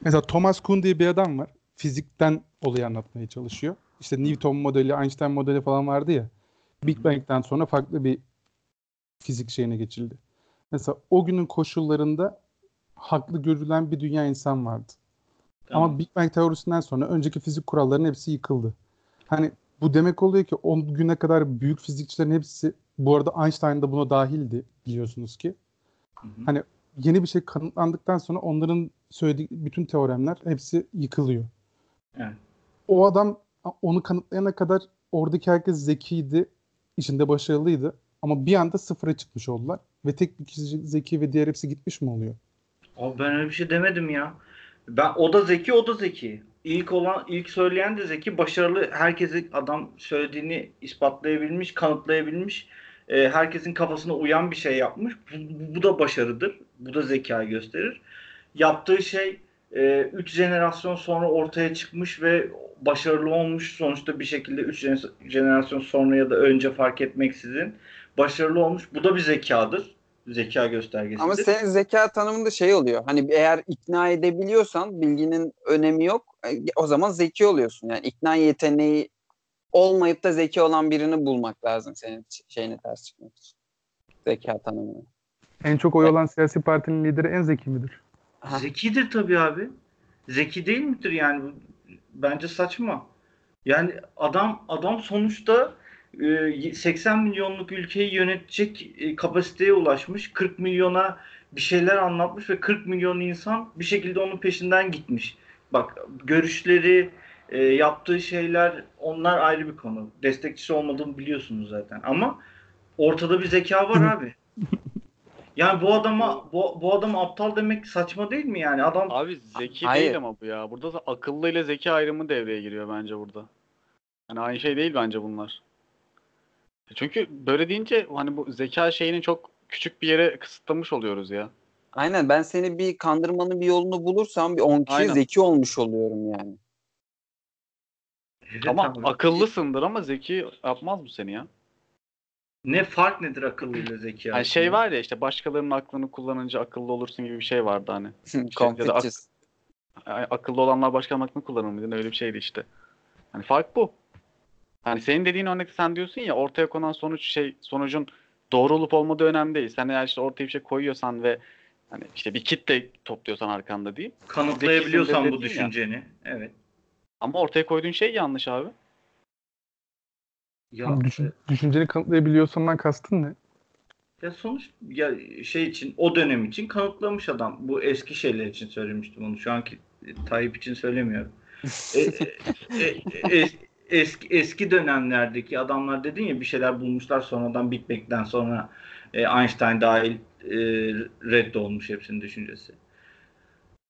Speaker 4: Mesela Thomas Kuhn diye bir adam var. Fizikten olayı anlatmaya çalışıyor. İşte Newton modeli, Einstein modeli falan vardı ya. Big Bang'den sonra farklı bir fizik şeyine geçildi. Mesela o günün koşullarında haklı görülen bir dünya insan vardı.
Speaker 1: Tamam.
Speaker 4: Ama Big Bang teorisinden sonra önceki fizik kurallarının hepsi yıkıldı. Hani bu demek oluyor ki o güne kadar büyük fizikçilerin hepsi bu arada Einstein da buna dahildi biliyorsunuz ki.
Speaker 1: Hı hı.
Speaker 4: Hani yeni bir şey kanıtlandıktan sonra onların söylediği bütün teoremler hepsi yıkılıyor.
Speaker 1: Evet.
Speaker 4: O adam onu kanıtlayana kadar oradaki herkes zekiydi, işinde başarılıydı. Ama bir anda sıfıra çıkmış oldular. Ve tek bir kişi zeki ve diğer hepsi gitmiş mi oluyor?
Speaker 1: Abi ben öyle bir şey demedim ya. Ben o da zeki, o da zeki. İlk olan, ilk söyleyen de zeki, başarılı. Herkesi adam söylediğini ispatlayabilmiş, kanıtlayabilmiş. Ee, herkesin kafasına uyan bir şey yapmış. Bu, bu- da başarıdır. Bu da zeka gösterir. Yaptığı şey 3 jenerasyon sonra ortaya çıkmış ve başarılı olmuş. Sonuçta bir şekilde 3 jenerasyon sonra ya da önce fark etmeksizin başarılı olmuş. Bu da bir zekadır. Zeka göstergesidir.
Speaker 3: ama senin zeka tanımında şey oluyor. Hani eğer ikna edebiliyorsan bilginin önemi yok. E, O zaman zeki oluyorsun. Yani ikna yeteneği olmayıp da zeki olan birini bulmak lazım senin şeyine ters çıkmak için. Zeka tanımını.
Speaker 4: En çok oy alan siyasi partinin lideri en zeki midir?
Speaker 3: Aha.
Speaker 1: Zekidir tabii abi. Zeki değil midir yani? Bence saçma. Yani adam adam sonuçta 80 milyonluk ülkeyi yönetecek e, kapasiteye ulaşmış. 40 milyona bir şeyler anlatmış ve 40 milyon insan bir şekilde onun peşinden gitmiş. Bak görüşleri, e, yaptığı şeyler onlar ayrı bir konu. Destekçisi olmadığını biliyorsunuz zaten. Ama ortada bir zeka var abi. (laughs) Yani bu adama bu, bu adam aptal demek saçma değil mi yani? Adam
Speaker 2: Abi zeki
Speaker 3: Hayır.
Speaker 2: değil ama bu ya. Burada da akıllı ile zeki ayrımı devreye giriyor bence burada. Yani aynı şey değil bence bunlar. Çünkü böyle deyince hani bu zeka şeyini çok küçük bir yere kısıtlamış oluyoruz ya.
Speaker 3: Aynen ben seni bir kandırmanın bir yolunu bulursam bir 10 kişi
Speaker 2: Aynen.
Speaker 3: zeki olmuş oluyorum yani.
Speaker 1: Evet
Speaker 2: ama
Speaker 1: abi.
Speaker 2: akıllısındır ama zeki yapmaz bu seni ya.
Speaker 1: ne fark nedir akıllıyla zeki
Speaker 2: Yani şey var ya işte başkalarının aklını kullanınca akıllı olursun gibi bir şey vardı hani. (laughs)
Speaker 3: Confucius.
Speaker 2: Yani akıllı olanlar başkalarının aklını kullanır mıydı? Öyle bir şeydi işte. Hani fark bu. Hani senin dediğin örnekte sen diyorsun ya ortaya konan sonuç şey sonucun doğru olup olmadığı önemli değil. Sen eğer işte ortaya bir şey koyuyorsan ve hani işte bir kitle topluyorsan arkanda diyeyim.
Speaker 1: kanıtlayabiliyorsan bu
Speaker 2: dedin ya.
Speaker 1: düşünceni. Evet.
Speaker 2: Ama ortaya koyduğun şey yanlış abi.
Speaker 1: Ya,
Speaker 4: Düşün, düşünceni kanıtlayabiliyorsandan kastın ne?
Speaker 1: ya sonuç ya şey için o dönem için kanıtlamış adam. Bu eski şeyler için söylemiştim onu. Şu anki e, Tayyip için söylemiyorum. E, e, e, es- eski eski dönemlerdeki adamlar dedin ya bir şeyler bulmuşlar sonradan Big Bang'den sonra e, Einstein dahil e, reddolmuş hepsinin düşüncesi.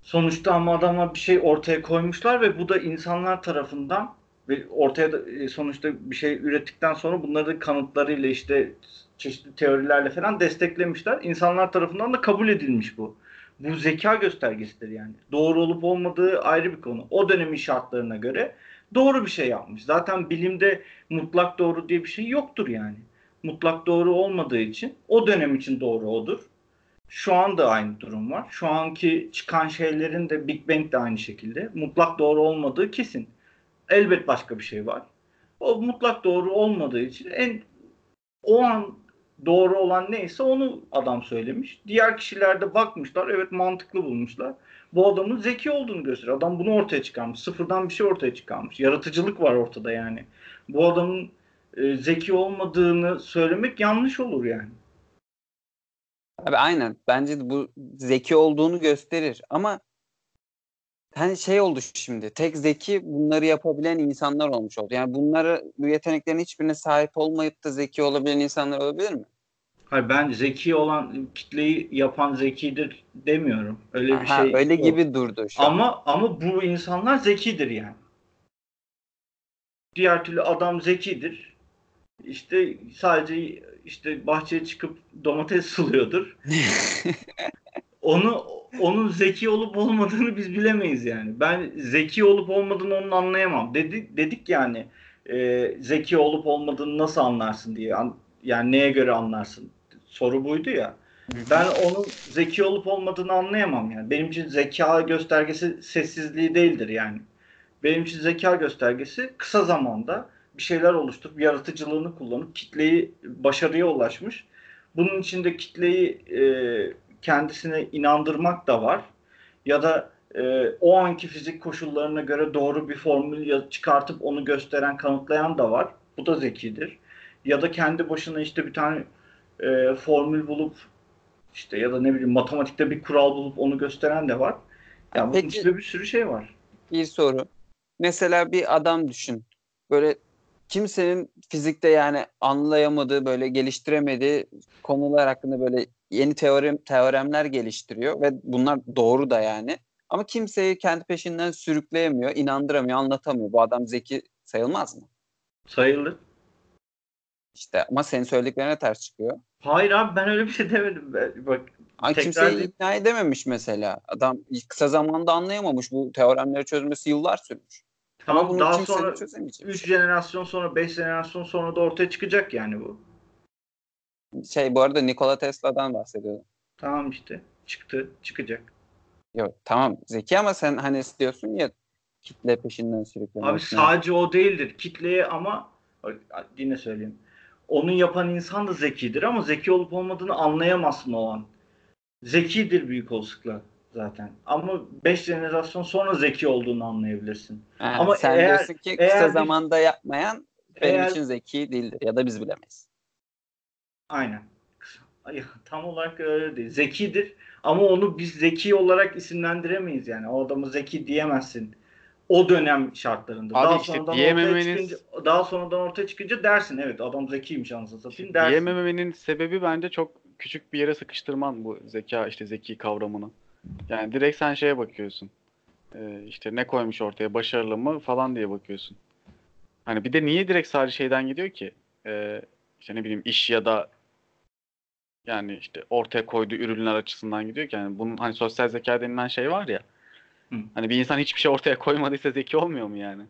Speaker 1: Sonuçta ama adamlar bir şey ortaya koymuşlar ve bu da insanlar tarafından ve ortaya da e, sonuçta bir şey ürettikten sonra bunları da kanıtlarıyla işte çeşitli teorilerle falan desteklemişler. İnsanlar tarafından da kabul edilmiş bu. Bu zeka göstergesidir yani. Doğru olup olmadığı ayrı bir konu. O dönemin şartlarına göre doğru bir şey yapmış. Zaten bilimde mutlak doğru diye bir şey yoktur yani. Mutlak doğru olmadığı için o dönem için doğru odur. Şu anda aynı durum var. Şu anki çıkan şeylerin de Big Bang de aynı şekilde. Mutlak doğru olmadığı kesin. Elbet başka bir şey var. O mutlak doğru olmadığı için en o an doğru olan neyse onu adam söylemiş. Diğer kişiler de bakmışlar. Evet mantıklı bulmuşlar. Bu adamın zeki olduğunu gösteriyor. Adam bunu ortaya çıkarmış. Sıfırdan bir şey ortaya çıkarmış. Yaratıcılık var ortada yani. Bu adamın e, zeki olmadığını söylemek yanlış olur yani.
Speaker 3: Abi aynen. Bence bu zeki olduğunu gösterir. Ama hani şey oldu şimdi. Tek zeki bunları yapabilen insanlar olmuş oldu. Yani bunları bu yeteneklerin hiçbirine sahip olmayıp da zeki olabilen insanlar olabilir mi?
Speaker 1: Hayır ben zeki olan kitleyi yapan zekidir demiyorum. Öyle bir
Speaker 3: Ha,
Speaker 1: şey.
Speaker 3: öyle
Speaker 1: yok.
Speaker 3: gibi durdu şu an.
Speaker 1: Ama ama bu insanlar zekidir yani. Diğer türlü adam zekidir. İşte sadece işte bahçeye çıkıp domates suluyordur. (laughs) Onu onun zeki olup olmadığını biz bilemeyiz yani. Ben zeki olup olmadığını onun anlayamam. Dedi, dedik yani e, zeki olup olmadığını nasıl anlarsın diye. An- yani neye göre anlarsın? Soru buydu ya. Ben onun zeki olup olmadığını anlayamam yani. Benim için zeka göstergesi sessizliği değildir yani. Benim için zeka göstergesi kısa zamanda bir şeyler oluşturup yaratıcılığını kullanıp kitleyi başarıya ulaşmış. Bunun içinde kitleyi e, kendisine inandırmak da var. Ya da e, o anki fizik koşullarına göre doğru bir formül çıkartıp onu gösteren, kanıtlayan da var. Bu da zekidir. Ya da kendi başına işte bir tane e, formül bulup işte ya da ne bileyim matematikte bir kural bulup onu gösteren de var. Yani bunun
Speaker 3: Peki-
Speaker 1: içinde bir sürü şey var.
Speaker 3: Bir soru. Mesela bir adam düşün. Böyle kimsenin fizikte yani anlayamadığı, böyle geliştiremediği konular hakkında böyle yeni teorem teoremler geliştiriyor ve bunlar doğru da yani. Ama kimseyi kendi peşinden sürükleyemiyor, inandıramıyor, anlatamıyor. Bu adam zeki sayılmaz mı?
Speaker 1: Sayılır.
Speaker 3: İşte ama senin söylediklerine ters çıkıyor.
Speaker 1: Hayır abi ben öyle bir şey demedim. Ben, bak
Speaker 3: Ay kimseyi
Speaker 1: değil.
Speaker 3: ikna edememiş mesela. Adam kısa zamanda anlayamamış. Bu teoremleri çözmesi yıllar sürmüş. Ama
Speaker 1: tamam
Speaker 3: bunu
Speaker 1: daha sonra
Speaker 3: çözemeyecek.
Speaker 1: 3 jenerasyon sonra 5 jenerasyon sonra da ortaya çıkacak yani bu.
Speaker 3: Şey bu arada Nikola Tesla'dan bahsediyorum.
Speaker 1: Tamam işte çıktı çıkacak.
Speaker 3: Yok tamam zeki ama sen hani istiyorsun ya kitle peşinden sürüklemek.
Speaker 1: Abi sadece o değildir. Kitleye ama yine söyleyeyim. Onu yapan insan da zekidir ama zeki olup olmadığını anlayamazsın o an. Zekidir büyük olasılıkla zaten. Ama 5 jenerasyon sonra zeki olduğunu anlayabilirsin.
Speaker 3: Ha,
Speaker 1: ama
Speaker 3: sen
Speaker 1: eğer-
Speaker 3: diyorsun ki
Speaker 1: eğer
Speaker 3: kısa
Speaker 1: bir-
Speaker 3: zamanda yapmayan benim
Speaker 1: Eğer-
Speaker 3: için zeki değildir ya da biz bilemeyiz.
Speaker 1: Aynen. Ay, Tam olarak öyle değil. Zekidir ama onu biz zeki olarak isimlendiremeyiz yani. O adamı zeki diyemezsin. O dönem şartlarında.
Speaker 2: Abi
Speaker 1: daha
Speaker 2: işte
Speaker 1: sonradan
Speaker 2: diyememeniz-
Speaker 1: ortaya çıkınca, daha sonradan ortaya çıkınca dersin evet adam zekiymiş anasını satayım dersin.
Speaker 2: Diyememenin sebebi bence çok küçük bir yere sıkıştırman bu zeka işte zeki kavramını. Yani direkt sen şeye bakıyorsun. Ee, işte ne koymuş ortaya başarılı mı falan diye bakıyorsun. Hani bir de niye direkt sadece şeyden gidiyor ki? Ee, işte ne bileyim iş ya da yani işte ortaya koyduğu ürünler açısından gidiyor ki yani bunun hani sosyal zeka denilen şey var ya.
Speaker 1: Hı.
Speaker 2: Hani bir insan hiçbir şey ortaya koymadıysa zeki olmuyor mu yani?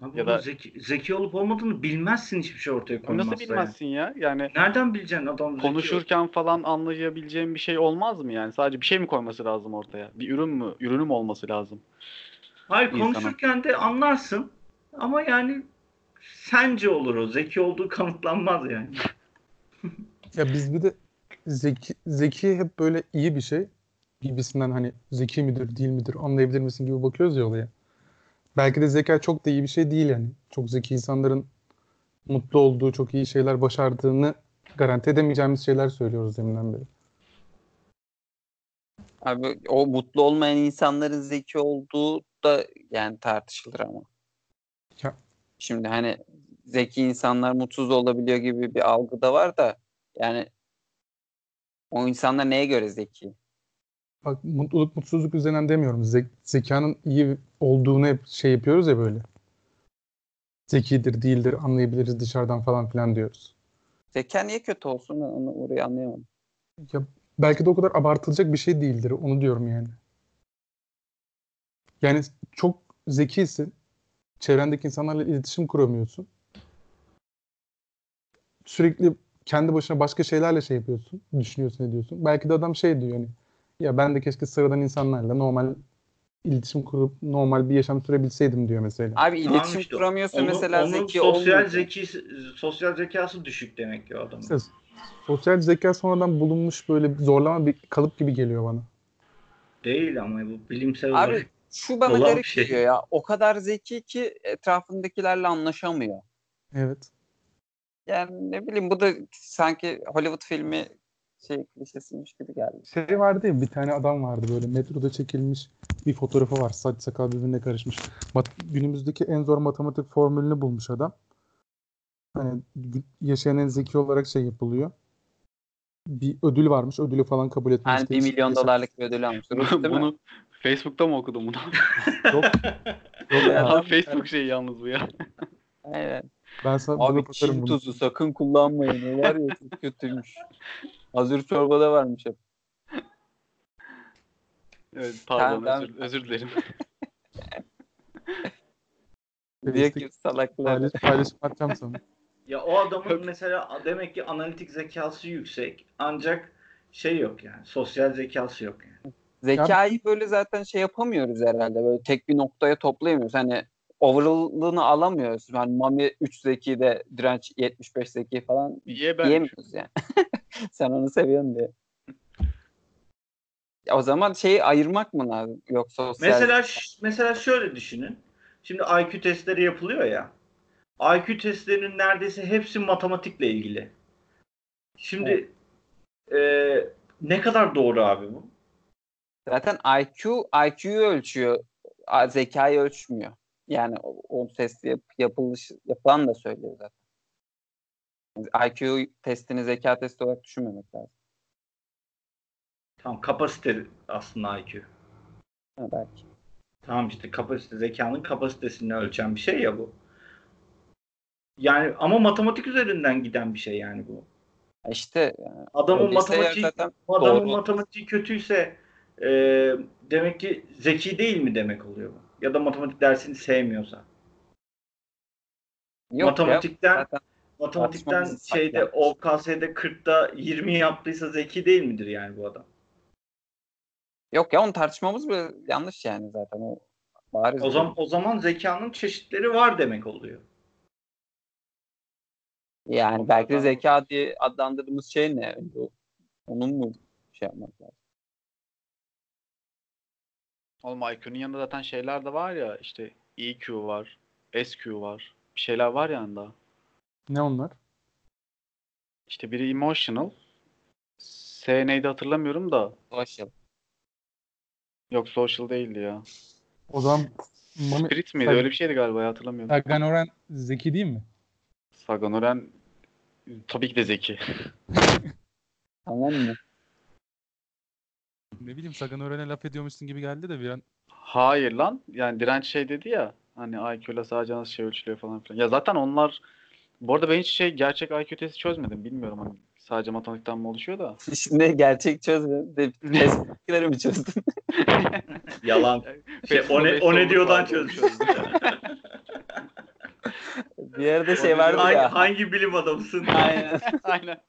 Speaker 1: Abi
Speaker 2: Ya da-
Speaker 1: zeki, zeki olup olmadığını bilmezsin hiçbir şey ortaya koymazsa.
Speaker 2: Nasıl bilmezsin ya? Yani
Speaker 1: Yani. Nereden bileceksin adam zeki
Speaker 2: konuşurken falan anlayabileceğim bir şey olmaz mı yani? Sadece bir şey mi koyması lazım ortaya? Bir ürün mü? Ürünü mü olması lazım?
Speaker 1: Hayır
Speaker 2: insana?
Speaker 1: konuşurken de anlarsın ama yani sence olur o. Zeki olduğu kanıtlanmaz yani. (laughs)
Speaker 4: Ya biz bir de zeki, zeki hep böyle iyi bir şey gibisinden hani zeki midir değil midir anlayabilir misin gibi bakıyoruz ya olaya. Belki de zeka çok da iyi bir şey değil yani. Çok zeki insanların mutlu olduğu, çok iyi şeyler başardığını garanti edemeyeceğimiz şeyler söylüyoruz deminden beri.
Speaker 3: Abi o mutlu olmayan insanların zeki olduğu da yani tartışılır ama.
Speaker 4: Ya-
Speaker 3: Şimdi hani zeki insanlar mutsuz olabiliyor gibi bir algı da var da yani o insanlar neye göre zeki?
Speaker 4: Bak mutluluk mutsuzluk üzerinden demiyorum. Ze- zekanın iyi olduğunu hep şey yapıyoruz ya böyle. Zekidir, değildir, anlayabiliriz dışarıdan falan filan diyoruz.
Speaker 3: Zeka niye kötü olsun ben onu orayı anlayamadım.
Speaker 4: Ya belki de o kadar abartılacak bir şey değildir. Onu diyorum yani. Yani çok zekisin. Çevrendeki insanlarla iletişim kuramıyorsun. Sürekli kendi başına başka şeylerle şey yapıyorsun. Düşünüyorsun ediyorsun. Belki de adam şey diyor yani. Ya ben de keşke sıradan insanlarla normal iletişim kurup normal bir yaşam sürebilseydim diyor mesela.
Speaker 3: Abi
Speaker 1: Tamam
Speaker 3: iletişim
Speaker 1: işte,
Speaker 3: kuramıyorsa
Speaker 1: Onun-
Speaker 3: mesela
Speaker 1: onun
Speaker 3: zeki
Speaker 1: sosyal
Speaker 3: olmuyor.
Speaker 1: zeki sosyal zekası düşük demek ki o adamın.
Speaker 4: İşte sosyal zeka sonradan bulunmuş böyle zorlama bir kalıp gibi geliyor bana.
Speaker 1: Değil ama bu bilimsel olarak.
Speaker 3: Abi şu bana garip
Speaker 1: şey.
Speaker 3: geliyor ya. O kadar zeki ki etrafındakilerle anlaşamıyor.
Speaker 4: Evet.
Speaker 3: Yani ne bileyim bu da sanki Hollywood filmi şey klişesiymiş gibi geldi.
Speaker 4: Şey vardı ya bir tane adam vardı böyle metroda çekilmiş bir fotoğrafı var. Saç sakal birbirine karışmış. Mat- günümüzdeki en zor matematik formülünü bulmuş adam. Hani yaşayan en zeki olarak şey yapılıyor. Bir ödül varmış. Ödülü falan kabul etmiş.
Speaker 3: Yani 1 milyon dolarlık bir ödül almış. Rus değil mi?
Speaker 2: bunu Facebook'ta mı okudum bunu? (laughs)
Speaker 4: Yok. Yok
Speaker 3: Ya,
Speaker 4: adam-
Speaker 2: Abi Facebook şeyi yalnız bu ya.
Speaker 3: Aynen.
Speaker 4: Ben sana
Speaker 3: Abi Çin
Speaker 4: bunu.
Speaker 3: tuzu sakın kullanmayın. O var ya çok kötüymüş. (laughs) Hazır çorbada varmış hep.
Speaker 2: Evet pardon
Speaker 3: Tamam,
Speaker 2: özür, özür dilerim. (laughs)
Speaker 3: Diye ki salaklar.
Speaker 4: Paylaş, paylaşım atacağım sana.
Speaker 1: Ya o adamın mesela demek ki analitik zekası yüksek ancak şey yok yani sosyal zekası yok yani.
Speaker 3: Zekayı böyle zaten şey yapamıyoruz herhalde. Böyle tek bir noktaya toplayamıyoruz. Hani overall'ını alamıyoruz. Yani Mami 3 zeki de direnç 75 zeki falan
Speaker 2: ben?
Speaker 3: diyemiyoruz yani. Sen onu seviyorsun diye. O zaman şeyi ayırmak mı lazım? Yok sosyal.
Speaker 1: Mesela mesela şöyle düşünün. Şimdi IQ testleri yapılıyor ya. IQ testlerinin neredeyse hepsi matematikle ilgili. Şimdi e, ne kadar doğru abi bu?
Speaker 3: Zaten IQ IQ'yu ölçüyor. Zekayı ölçmüyor. Yani o, o testi yap, yapılış, yapılan da söylüyor zaten. IQ testini zeka testi olarak düşünmemek lazım.
Speaker 1: Tamam kapasite aslında IQ.
Speaker 3: Ha, belki.
Speaker 1: Tamam işte kapasite zekanın kapasitesini ölçen bir şey ya bu. Yani ama matematik üzerinden giden bir şey yani bu.
Speaker 3: İşte yani
Speaker 1: Adamın
Speaker 3: o bilgisayar
Speaker 1: matematiği adamın
Speaker 3: doğru.
Speaker 1: matematiği kötüyse e, demek ki zeki değil mi demek oluyor bu? Ya da matematik dersini sevmiyorsa.
Speaker 3: yok
Speaker 1: matematikten
Speaker 3: ya.
Speaker 1: Matematikten şeyde. OKS'de 40'ta 20 yaptıysa zeki değil midir yani bu adam?
Speaker 3: Yok ya onu tartışmamız bile yanlış yani zaten o bariz.
Speaker 1: O zaman o zaman zekanın çeşitleri var demek oluyor.
Speaker 3: yani belki de zeka diye adlandırdığımız şey ne? Onun mu şey yapmak lazım?
Speaker 2: Oğlum IQ'nun yanında zaten şeyler de var ya işte EQ var, SQ var. Bir şeyler var yani daha.
Speaker 4: Ne onlar?
Speaker 2: İşte biri emotional. S neydi hatırlamıyorum da.
Speaker 3: Social.
Speaker 2: Yok social değildi ya.
Speaker 4: O zaman Mami,
Speaker 2: Spirit miydi? Öyle bir şeydi galiba ya, hatırlamıyorum.
Speaker 4: Ganoren zeki değil mi?
Speaker 2: Saganoren tabii ki de zeki. (laughs)
Speaker 3: Tamam mı?
Speaker 4: Ne bileyim Saganoren'e laf ediyormuşsun gibi geldi de bir an.
Speaker 2: Hayır lan. Yani direnç şey dedi ya. Hani IQ ile sadece nasıl şey ölçülüyor falan filan. Ya zaten onlar bu arada ben hiç şey gerçek IQ testi çözmedim. Bilmiyorum hani sadece matematikten mi oluşuyor da. (laughs)
Speaker 3: Şimdi gerçek çözme. De, testleri mi çözdün? (laughs)
Speaker 1: Yalan. (laughs) Şey, o ne, o ne diyordan çözdüm.
Speaker 3: Bir yerde şey vardı
Speaker 1: hangi,
Speaker 3: ya.
Speaker 1: hangi bilim adamısın?
Speaker 3: Aynen.
Speaker 2: Aynen.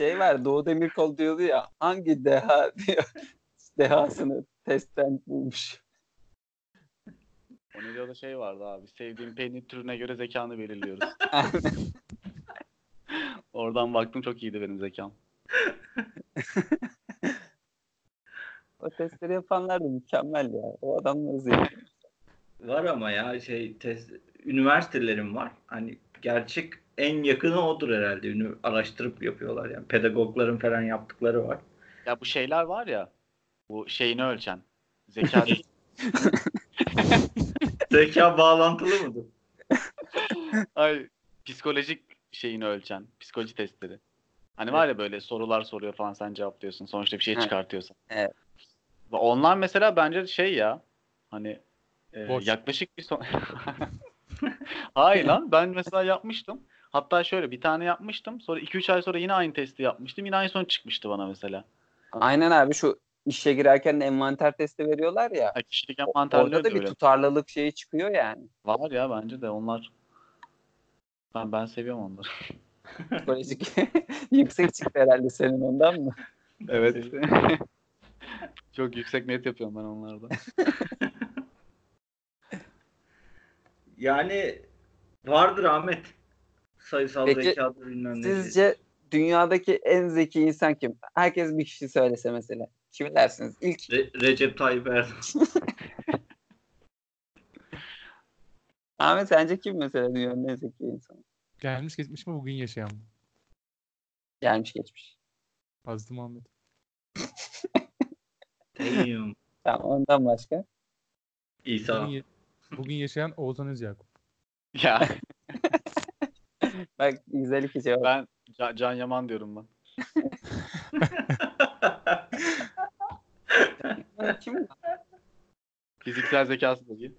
Speaker 3: Şey var Doğu Demirkol diyordu ya hangi deha (laughs) diyor. Dehasını testten bulmuş.
Speaker 2: O ne diyordu şey vardı abi. Sevdiğim peynir türüne göre zekanı belirliyoruz. (laughs) Oradan baktım çok iyiydi benim zekam. (laughs)
Speaker 3: o testleri yapanlar da mükemmel ya. O adamları zeki.
Speaker 1: Var ama ya şey test, üniversitelerim var. Hani gerçek en yakını odur herhalde. Ünü, araştırıp yapıyorlar yani. Pedagogların falan yaptıkları var.
Speaker 2: Ya bu şeyler var ya. Bu şeyini ölçen. Zeka. (laughs) (laughs)
Speaker 1: Zeka bağlantılı mıdır?
Speaker 2: Ay, psikolojik şeyini ölçen. Psikoloji testleri. Hani var ya böyle sorular soruyor falan sen cevaplıyorsun. Sonuçta bir şey çıkartıyorsun.
Speaker 3: Evet.
Speaker 2: Ve Onlar mesela bence şey ya. Hani e,
Speaker 4: Boş.
Speaker 2: yaklaşık bir son... (laughs) Hayır lan ben mesela yapmıştım. Hatta şöyle bir tane yapmıştım. Sonra 2-3 ay sonra yine aynı testi yapmıştım. Yine aynı sonuç çıkmıştı bana mesela.
Speaker 3: Aynen abi şu işe girerken de envanter testi veriyorlar ya.
Speaker 2: Ha, kişilik envanterleri
Speaker 3: Orada
Speaker 2: de
Speaker 3: da bir
Speaker 2: öyle.
Speaker 3: tutarlılık şeyi çıkıyor yani.
Speaker 2: Var ya bence de onlar. Ben, ben seviyorum onları.
Speaker 3: Psikolojik (laughs) yüksek çıktı herhalde senin ondan mı? (laughs)
Speaker 2: Evet. (laughs) Çok yüksek net yapıyorum ben onlarda.
Speaker 1: Yani vardır Ahmet. Sayısal
Speaker 3: Peki,
Speaker 1: zekadır bilmem ne.
Speaker 3: Sizce dünyadaki en zeki insan kim? Herkes bir kişi söylese mesela. Kimi dersiniz? İlk
Speaker 1: Re- Recep Tayyip Erdoğan. (laughs)
Speaker 3: Ahmet sence kim mesela dünyanın en zeki insanı?
Speaker 4: Gelmiş geçmiş mi bugün yaşayan mı?
Speaker 3: Gelmiş geçmiş.
Speaker 4: Hazreti Muhammed.
Speaker 1: Damn.
Speaker 3: Tamam ondan başka.
Speaker 1: İsa.
Speaker 4: Bugün, ye- bugün yaşayan Oğuzhan Özyakup.
Speaker 2: ya (laughs)
Speaker 3: Bak güzel iki cevap.
Speaker 2: ben Ca- Can Yaman diyorum ben.
Speaker 3: Kim? (laughs)
Speaker 2: Fiziksel zekası da iyi.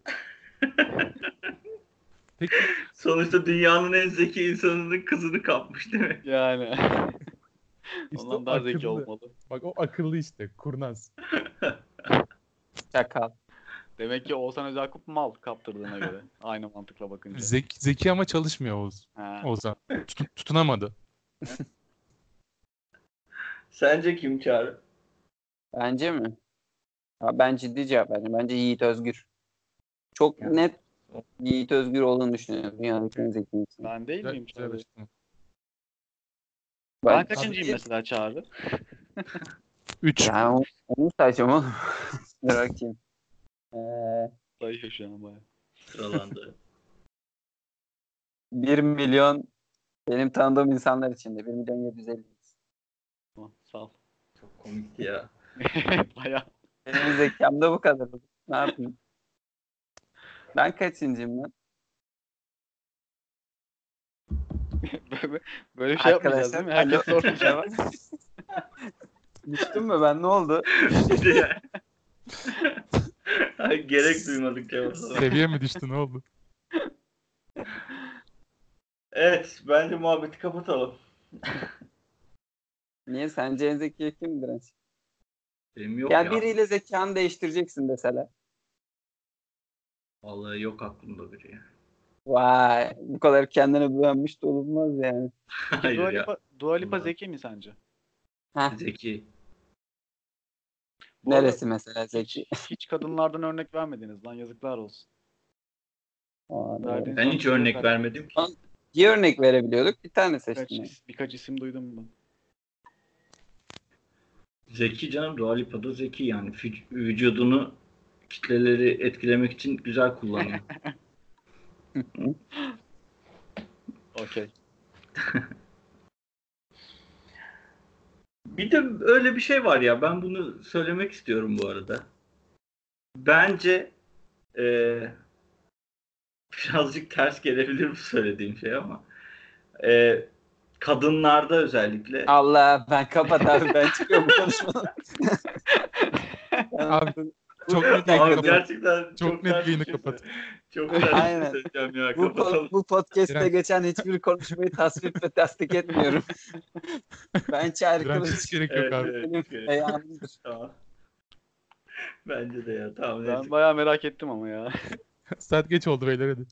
Speaker 4: Peki
Speaker 1: Sonuçta dünyanın en zeki insanının kızını kapmış değil mi?
Speaker 2: Yani.
Speaker 4: işte
Speaker 2: Ondan daha zeki
Speaker 4: akıllı.
Speaker 2: olmalı.
Speaker 4: Bak o akıllı işte. Kurnaz. (laughs)
Speaker 3: Çakal.
Speaker 2: Demek ki Oğuzhan Özakup mal kaptırdığına göre. (laughs) Aynı mantıkla bakınca.
Speaker 4: Zeki, zeki ama çalışmıyor Oğuz.
Speaker 2: Ha.
Speaker 4: Oğuzhan. Tutun- tutunamadı. (laughs)
Speaker 1: Sence kim Çağrı?
Speaker 3: Bence mi? Ha, ben ciddi cevap verdim. Bence Yiğit Özgür. Çok
Speaker 1: Ya.
Speaker 3: net Yiğit Özgür olduğunu düşünüyorum. Dünyanın en zeki.
Speaker 2: Ben değil miyim
Speaker 4: güzel.
Speaker 2: Ben
Speaker 3: Ben,
Speaker 2: kaçıncıyım mesela Çağrı?
Speaker 4: Üç.
Speaker 3: Ben onu, onu sayacağım oğlum. Bakayım. Ee,
Speaker 2: Sayıyor şu an bayağı.
Speaker 1: Sıralandı.
Speaker 3: 1 (laughs) milyon benim tanıdığım insanlar içinde. 1 milyon 750.
Speaker 2: Tamam, sağ ol.
Speaker 1: Çok komikti ya. (laughs)
Speaker 2: bayağı.
Speaker 3: Benim zekam da bu kadar. Ne yapayım? Ben kaçıncıyım lan? (laughs)
Speaker 2: böyle, böyle bir şey yapmayacağız değil mi? Herkes sormayacak.
Speaker 3: Düştün mü ben? Ne oldu?
Speaker 1: Ay, Gerek duymadık cevabı.
Speaker 4: Seviye mi düştü ne oldu?
Speaker 1: Evet, bence muhabbeti kapatalım.
Speaker 3: Niye? Sence en zeki kimdir?
Speaker 1: Benim yok
Speaker 3: Ya
Speaker 1: ya.
Speaker 3: biriyle zekanı değiştireceksin deseler.
Speaker 1: Vallahi yok aklımda biri ya.
Speaker 3: Vay bu kadar kendine güvenmiş de olunmaz yani.
Speaker 1: Hayır
Speaker 2: Dua
Speaker 1: ya.
Speaker 2: Lipa, Dua Lipa
Speaker 1: Bunlar.
Speaker 2: zeki mi sence?
Speaker 3: Heh,
Speaker 1: Zeki.
Speaker 2: Bu
Speaker 3: neresi mesela zeki? (laughs)
Speaker 2: Hiç, kadınlardan örnek vermediniz lan yazıklar olsun.
Speaker 3: Aa.
Speaker 2: Verdiğiniz
Speaker 1: Ben hiç
Speaker 2: örnek
Speaker 1: örnek
Speaker 2: yok.
Speaker 1: vermedim ki.
Speaker 3: Bir örnek verebiliyorduk. Bir tane
Speaker 2: Birkaç,
Speaker 3: seçtim.
Speaker 2: is- birkaç isim duydum ben.
Speaker 1: Zeki canım Dua Lipa da zeki yani. Vüc- Vücudunu kitleleri etkilemek için güzel kullanıyor. (laughs)
Speaker 2: Okey. (laughs)
Speaker 1: Bir de öyle bir şey var ya ben bunu söylemek istiyorum bu arada. Bence eee, birazcık ters gelebilir bu söylediğim şey ama eee, kadınlarda özellikle
Speaker 3: Allah ben kapat abi ben çıkıyorum bu konuşmadan.
Speaker 4: Abi, Çok net
Speaker 1: Abi gerçekten
Speaker 4: Çok net
Speaker 1: ters bir
Speaker 4: yayını
Speaker 1: şey
Speaker 4: kapat. (laughs)
Speaker 1: Çok şey
Speaker 3: Aynen.
Speaker 1: ya
Speaker 3: bu,
Speaker 1: kapatalım.
Speaker 3: po- bu podcast'te geçen hiçbir konuşmayı tasvip ve tasdik etmiyorum. (laughs) ben Çağrı Kılıç
Speaker 4: hiç gerek yok
Speaker 1: Evet,
Speaker 4: abi.
Speaker 1: evet. Tamam. (laughs) Bence de ya tamam
Speaker 2: Ben
Speaker 1: neyse.
Speaker 2: bayağı merak ettim ama ya.
Speaker 4: Saat geç oldu beyler hadi.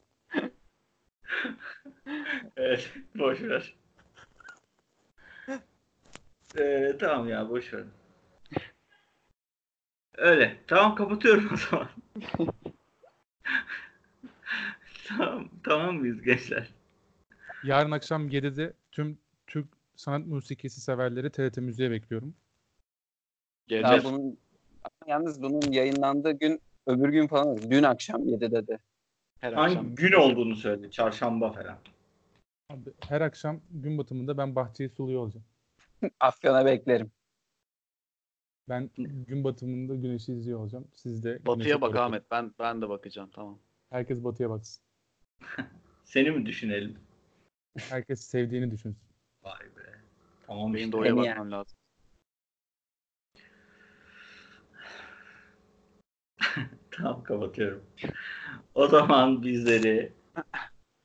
Speaker 1: Evet, boş ver. Ee, tamam ya boş ver. Öyle. Tamam kapatıyorum o zaman. (laughs) tamam, tamam mıyız gençler?
Speaker 4: Yarın akşam 7'de tüm Türk sanat musikisi severleri TRT Müziğe bekliyorum.
Speaker 3: Ya bunun, yalnız bunun yayınlandığı gün öbür gün falan. Dün akşam 7'de de.
Speaker 2: Her
Speaker 1: Hangi
Speaker 2: akşam.
Speaker 1: gün olduğunu söyle. Çarşamba falan.
Speaker 4: Abi, her akşam gün batımında ben bahçeyi suluyor olacağım. (laughs)
Speaker 3: Afyon'a beklerim.
Speaker 4: Ben gün batımında güneşi izliyor olacağım. Siz de
Speaker 2: Batıya bak
Speaker 4: doğru-
Speaker 2: Ahmet. Ben ben de bakacağım tamam.
Speaker 4: Herkes batıya baksın. (laughs)
Speaker 1: Seni mi düşünelim?
Speaker 4: Herkes sevdiğini düşünsün.
Speaker 1: Vay be. Tamam
Speaker 2: Benim
Speaker 1: işte.
Speaker 2: doğuya bakmam lazım. (laughs)
Speaker 1: Tamam kapatıyorum. O zaman bizleri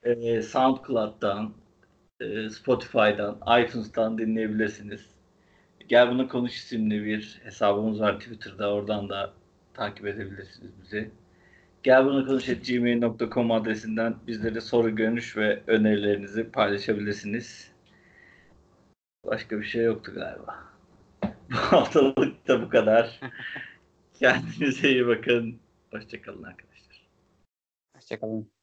Speaker 1: e, SoundCloud'dan, e, Spotify'dan, iTunes'tan dinleyebilirsiniz. Gel Bunu Konuş isimli bir hesabımız var Twitter'da. Oradan da takip edebilirsiniz bizi. Gel Bunu Konuş gmail.com adresinden bizlere soru, görüş ve önerilerinizi paylaşabilirsiniz. Başka bir şey yoktu galiba. (laughs) Bu haftalık da bu kadar. (laughs) Kendinize iyi bakın. Hoşçakalın arkadaşlar.
Speaker 3: Hoşçakalın.